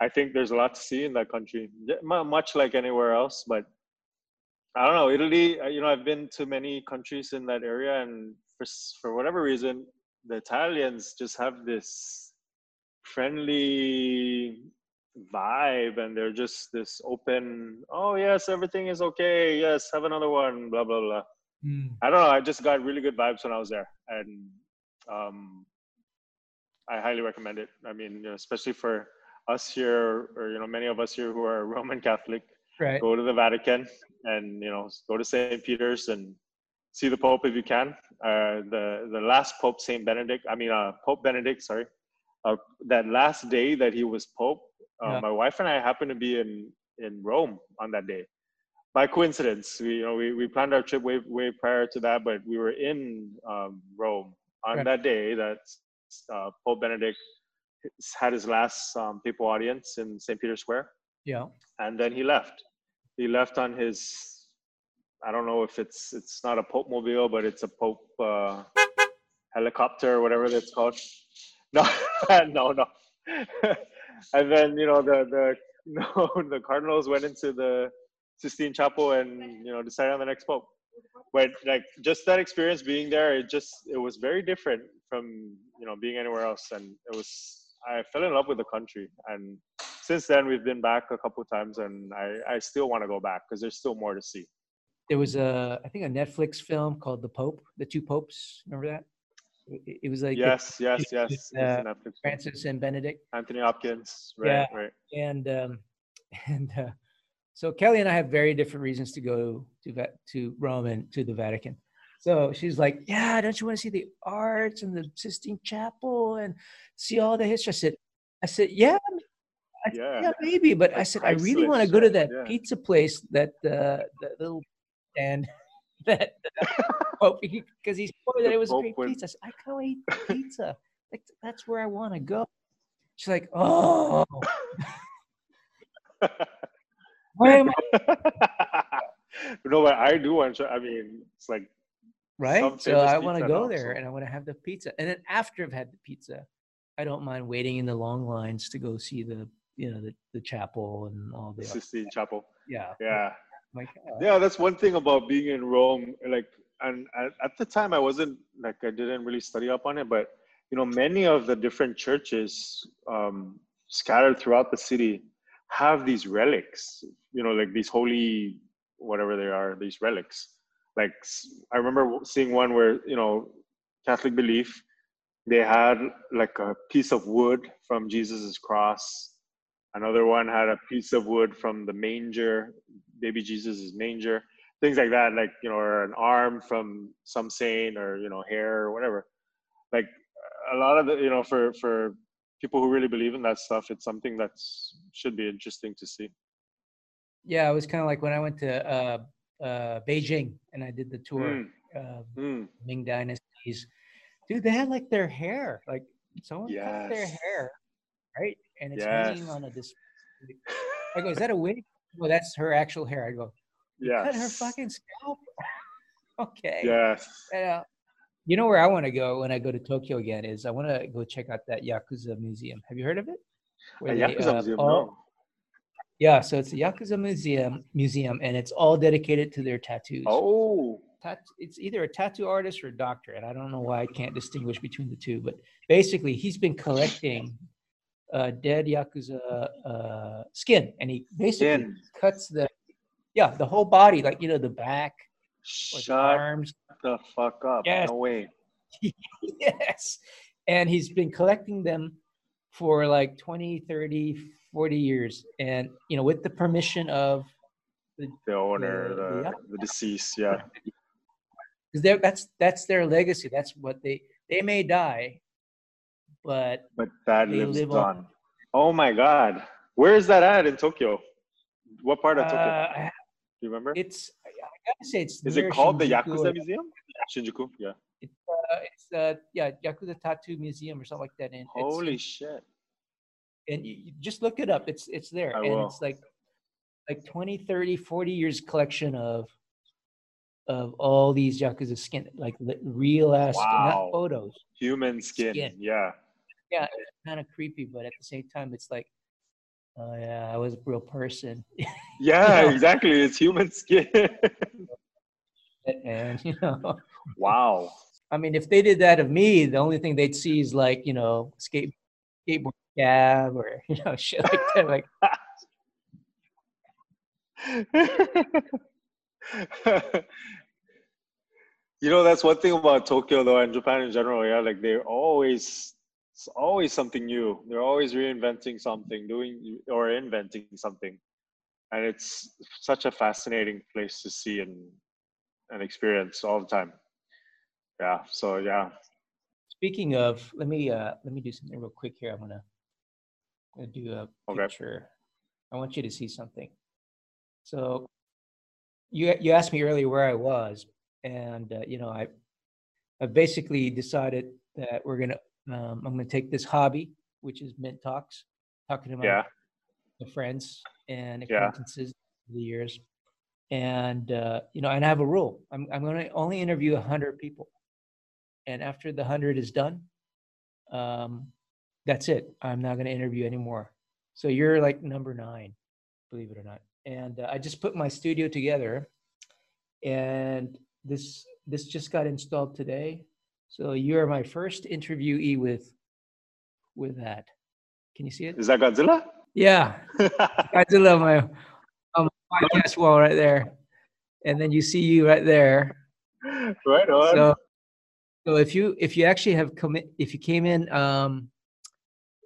I think there's a lot to see in that country. Much like anywhere else, but I don't know. Italy. uh, You know, I've been to many countries in that area, and for for whatever reason, the Italians just have this friendly vibe and they're just this open oh yes everything is okay yes have another one blah blah blah Mm, i don't know i just got really good vibes when i was there and um i highly recommend it i mean you know, especially for us here or you know many of us here who are roman catholic right. go to the Vatican and you know go to St. Peter's and see the Pope if you can. Uh, the the last Pope Saint Benedict, I mean uh, Pope Benedict, sorry, uh, that last day that he was Pope, uh, Yeah. my wife and I happened to be in in Rome on that day. By coincidence, we you know we, we planned our trip way way prior to that, but we were in um, Rome on Right. that day that uh, Pope Benedict had his last um, papal audience in St. Peter's Square Yeah. and then he left. He left on his. I don't know if it's it's not a Pope mobile, but it's a Pope uh, helicopter or whatever that's called. No, no, no. and then you know the the no the Cardinals went into the Sistine Chapel and you know decided on the next Pope. But like just that experience being there, it just it was very different from you know being anywhere else, and it was I fell in love with the country and since then we've been back a couple times and i i still want to go back because there's still more to see There was a, I think, a Netflix film called The Pope, The Two Popes. Remember that? It, it was like yes yes yes with, uh. Francis and Benedict, anthony hopkins right Yeah. right and um, and uh, so Kelly and I have very different reasons to go to to Rome and to the Vatican. So she's like, "Yeah, don't you want to see the arts and the Sistine Chapel and see all the history?" I said, "I said, yeah, I said, Yeah. yeah, maybe, but I said I really want to go to that Yeah. pizza place that uh, the little stand that because he's told me that it was great went- pizza. I said, I can't eat pizza. Like that's where I want to go. She's like, oh, where am I? no but i do want to i mean it's like Right. So I want to go there so- and I want to have the pizza. And then after I've had the pizza, I don't mind waiting in the long lines to go see the you know the, the chapel and all the sistine chapel yeah yeah yeah that's one thing about being in rome like and at, at the time i wasn't like i didn't really study up on it but you know many of the different churches um, scattered throughout the city have these relics you know like these holy whatever they are these relics. Like I remember seeing one where you know catholic belief they had like a piece of wood from jesus's cross. Another one had a piece of wood from the manger baby jesus's manger things like that like you know or an arm from some saint or you know hair or whatever. Like a lot of the you know for for people who really believe in that stuff it's something that should be interesting to see. Yeah it was kind of like when I went to uh, uh, Beijing and I did the tour Mm, uh, mm. Ming dynasties. Dude they had like their hair like someone cut their hair right? And it's hanging on a display. I go is that a wig well that's her actual hair I go yeah, cut her fucking scalp okay yes Yeah. You know where I want to go when I go to Tokyo again is I want to go check out that Yakuza museum. Have you heard of it? a Where they, yakuza uh, museum all- no Yeah, so it's a Yakuza museum museum and it's all dedicated to their tattoos. oh tat- it's either a tattoo artist or a doctor, and I don't know why I can't distinguish between the two. But basically, he's been collecting uh, dead yakuza uh, skin, and he basically Skin. cuts the yeah the whole body, like you know the back or the Shut arms. the fuck up. Yes. No way. yes, and he's been collecting them for like 20, 30, 40 years, and you know with the permission of The owner, The- the, the- the deceased, yeah. because that's that's their legacy. That's what they they may die, but But that lives live on- on. Oh my god. Where is that at in Tokyo? What part of Tokyo? uh, Do you remember? it's I gotta say it's Is it called the Shinjuku Yakuza or- Museum? Shinjuku, yeah. It's uh, it's uh, yeah Yakuza Tattoo Museum or something like that. And it's- Holy shit. and you, you just look it up. It's it's there, I and will. it's like like 20, 30, 40 years collection of of all these Yakuza skin, like real ass, Wow. not photos. Human skin. Skin. Yeah. Yeah, it's kind of creepy, but at the same time, it's like, oh yeah, I was a real person. Yeah, know. exactly. It's human skin. and you know wow. i mean if they did that of me the only thing they'd see is like you know skate skateboard cab or you know shit like that like you know, that's one thing about Tokyo though and Japan in general, yeah. Like they're always it's always something new. They're always reinventing something, doing or inventing something. And it's such a fascinating place to see and and experience all the time. Yeah. So yeah. speaking of let me uh let me do something real quick here i'm gonna, gonna do a Okay. picture i want you to see something so you you asked me earlier where i was and uh, you know i i basically decided that we're gonna um, i'm gonna take this hobby which is mint talks talking to my Yeah. my friends and Yeah. acquaintances over the years. And uh, you know, and I have a rule. I'm I'm going to only interview hundred people, and after the hundred is done, um, that's it. I'm not going to interview anymore. So you're like number nine, believe it or not. And uh, I just put my studio together, and this this just got installed today. So you are my first interviewee with with that. Can you see it? Is that Godzilla? Yeah, Godzilla my on my podcast wall right there, and then you see you right there. right on. So, so if you if you actually have come in, if you came in um,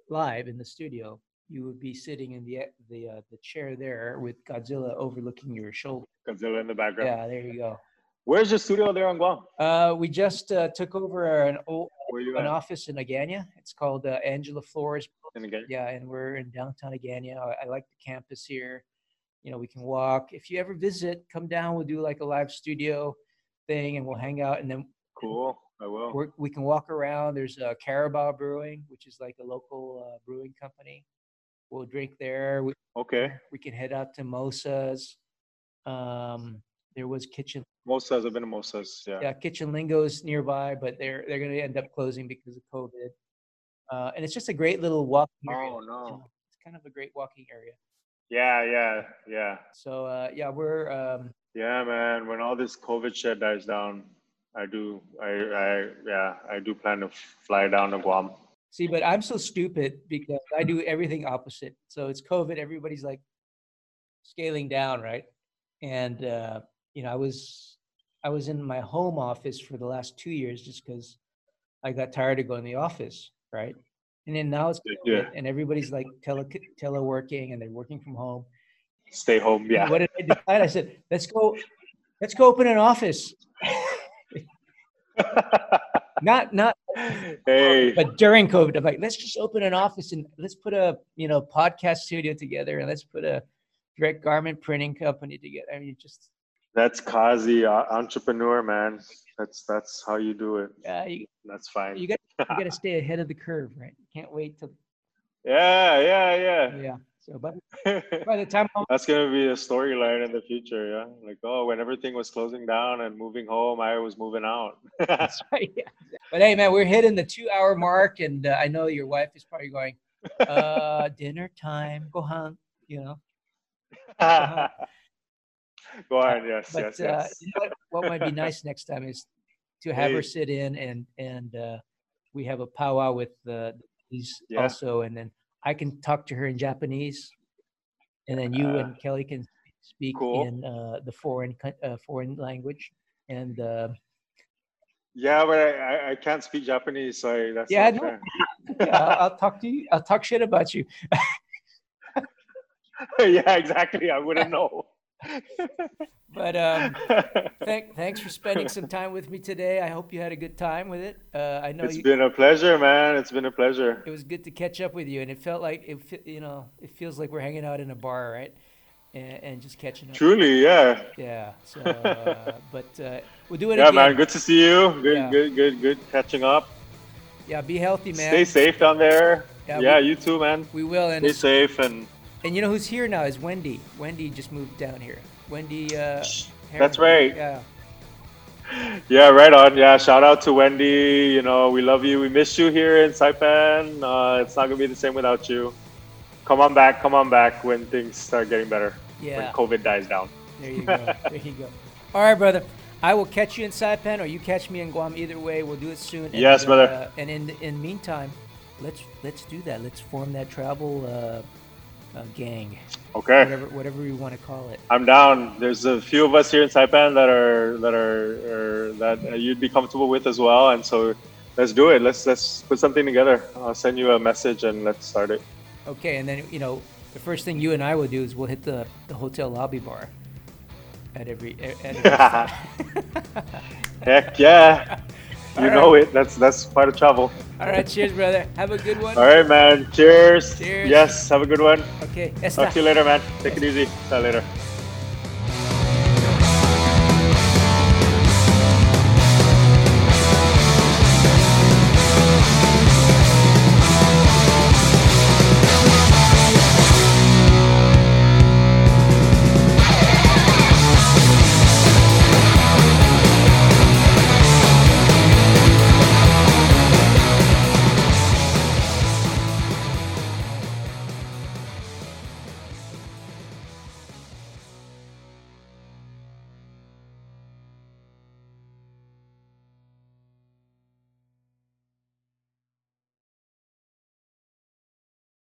live in the studio, you would be sitting in the the uh, the chair there with Godzilla overlooking your shoulder. Godzilla in the background. Yeah, there you go. Where's your studio there on Guam? Uh, we just uh, took over an old an office in Agana. It's called uh, Angela Flores And again. Yeah, and we're in downtown Agana. I, I like the campus here. You know, we can walk. If you ever visit, come down. We'll do like a live studio thing, and we'll hang out. And then Cool. I will. we can walk around. There's uh, Carabao Brewing, which is like a local uh, brewing company. We'll drink there. We, Okay. we can head out to Mosa's. Um, there was Kitchen, Mosas, I've been to Mosas. Yeah. yeah, Kitchen Lingo's nearby, but they're they're going to end up closing because of COVID. Uh, and it's just a great little walking area. Oh no. It's kind of a great walking area. Yeah, yeah, yeah. So uh, yeah, we're um, Yeah, man. When all this COVID shit dies down, I do. I, I, yeah, I do plan to fly down to Guam. see, but I'm so stupid because I do everything opposite. So it's COVID, everybody's like scaling down, right? And uh, you know, I was I was in my home office for the last two years just because I got tired of going to the office, right? And then now it's Yeah. And everybody's like tele teleworking and they're working from home. Stay home. And Yeah. What did I decide? I said, let's go, let's go open an office. Not not hey. but during COVID, I'm like, let's just open an office and let's put a you know podcast studio together and let's put a direct garment printing company together. I mean, just That's Kazi, uh, entrepreneur, man. That's that's how you do it. Yeah, you That's fine. you got you got to stay ahead of the curve, right? You can't wait till yeah, yeah, yeah. Yeah. So, but by the time I'm, That's gonna be a storyline in the future, yeah. Like, oh, when everything was closing down and moving home, I was moving out. that's right, yeah. But hey, man, we're hitting the two-hour mark, and uh, I know your wife is probably going, uh, dinner time, go home, you know. Go on. Yes, but yes, uh, yes. you know what, what might be nice next time is to have her sit in and and uh, we have a powwow with the these Yeah. also, and then I can talk to her in Japanese, and then you Uh, and Kelly can speak cool. in uh, the foreign uh, foreign language, and uh, Yeah, but I, I, can't speak Japanese, so that's Yeah, no. yeah, I'll, I'll talk to you. I'll talk shit about you. yeah, exactly. I wouldn't know. But um, thank, thanks for spending some time with me today. I hope you had a good time with it. Uh, I know it's you, been a pleasure, man. It's been a pleasure. it was good to catch up with you, and it felt like it. You know, it feels like we're hanging out in a bar, right? And, and just catching up. Truly, yeah. Yeah. So, uh, but uh, we'll do it Yeah, again. man. Good to see you. Good, Yeah. good, good, good catching up. Yeah. Be healthy, man. Stay safe down there. Yeah, Yeah, we- you too, man. We will. And Stay safe and and you know who's here now is Wendy. Wendy just moved down here. Wendy. Uh, That's right. Yeah. yeah, right on. Yeah, shout out to Wendy. You know, we love you. We miss you here in Saipan. Uh, it's not gonna be the same without you. Come on back. Come on back when things start getting better. Yeah. When COVID dies down. There you go. there you go. All right, brother. I will catch you in Saipan, or you catch me in Guam. Either way, we'll do it soon. And, Yes, brother. Uh, and in in meantime, let's let's do that. Let's form that travel uh, uh, gang, Okay. whatever whatever you want to call it. I'm down. There's a few of us here in Saipan that are that are, are that you'd be comfortable with as well, and so let's do it. Let's let's put something together. I'll send you a message and let's start it. Okay, and then you know the first thing you and I will do is we'll hit the, the hotel lobby bar at every at every Heck yeah! You All know it. That's that's part of travel. All right, cheers, brother. Have a good one. All right, man. Cheers. Cheers. Yes. Have a good one. Okay. Talk to you later, man. Take it easy. See you later.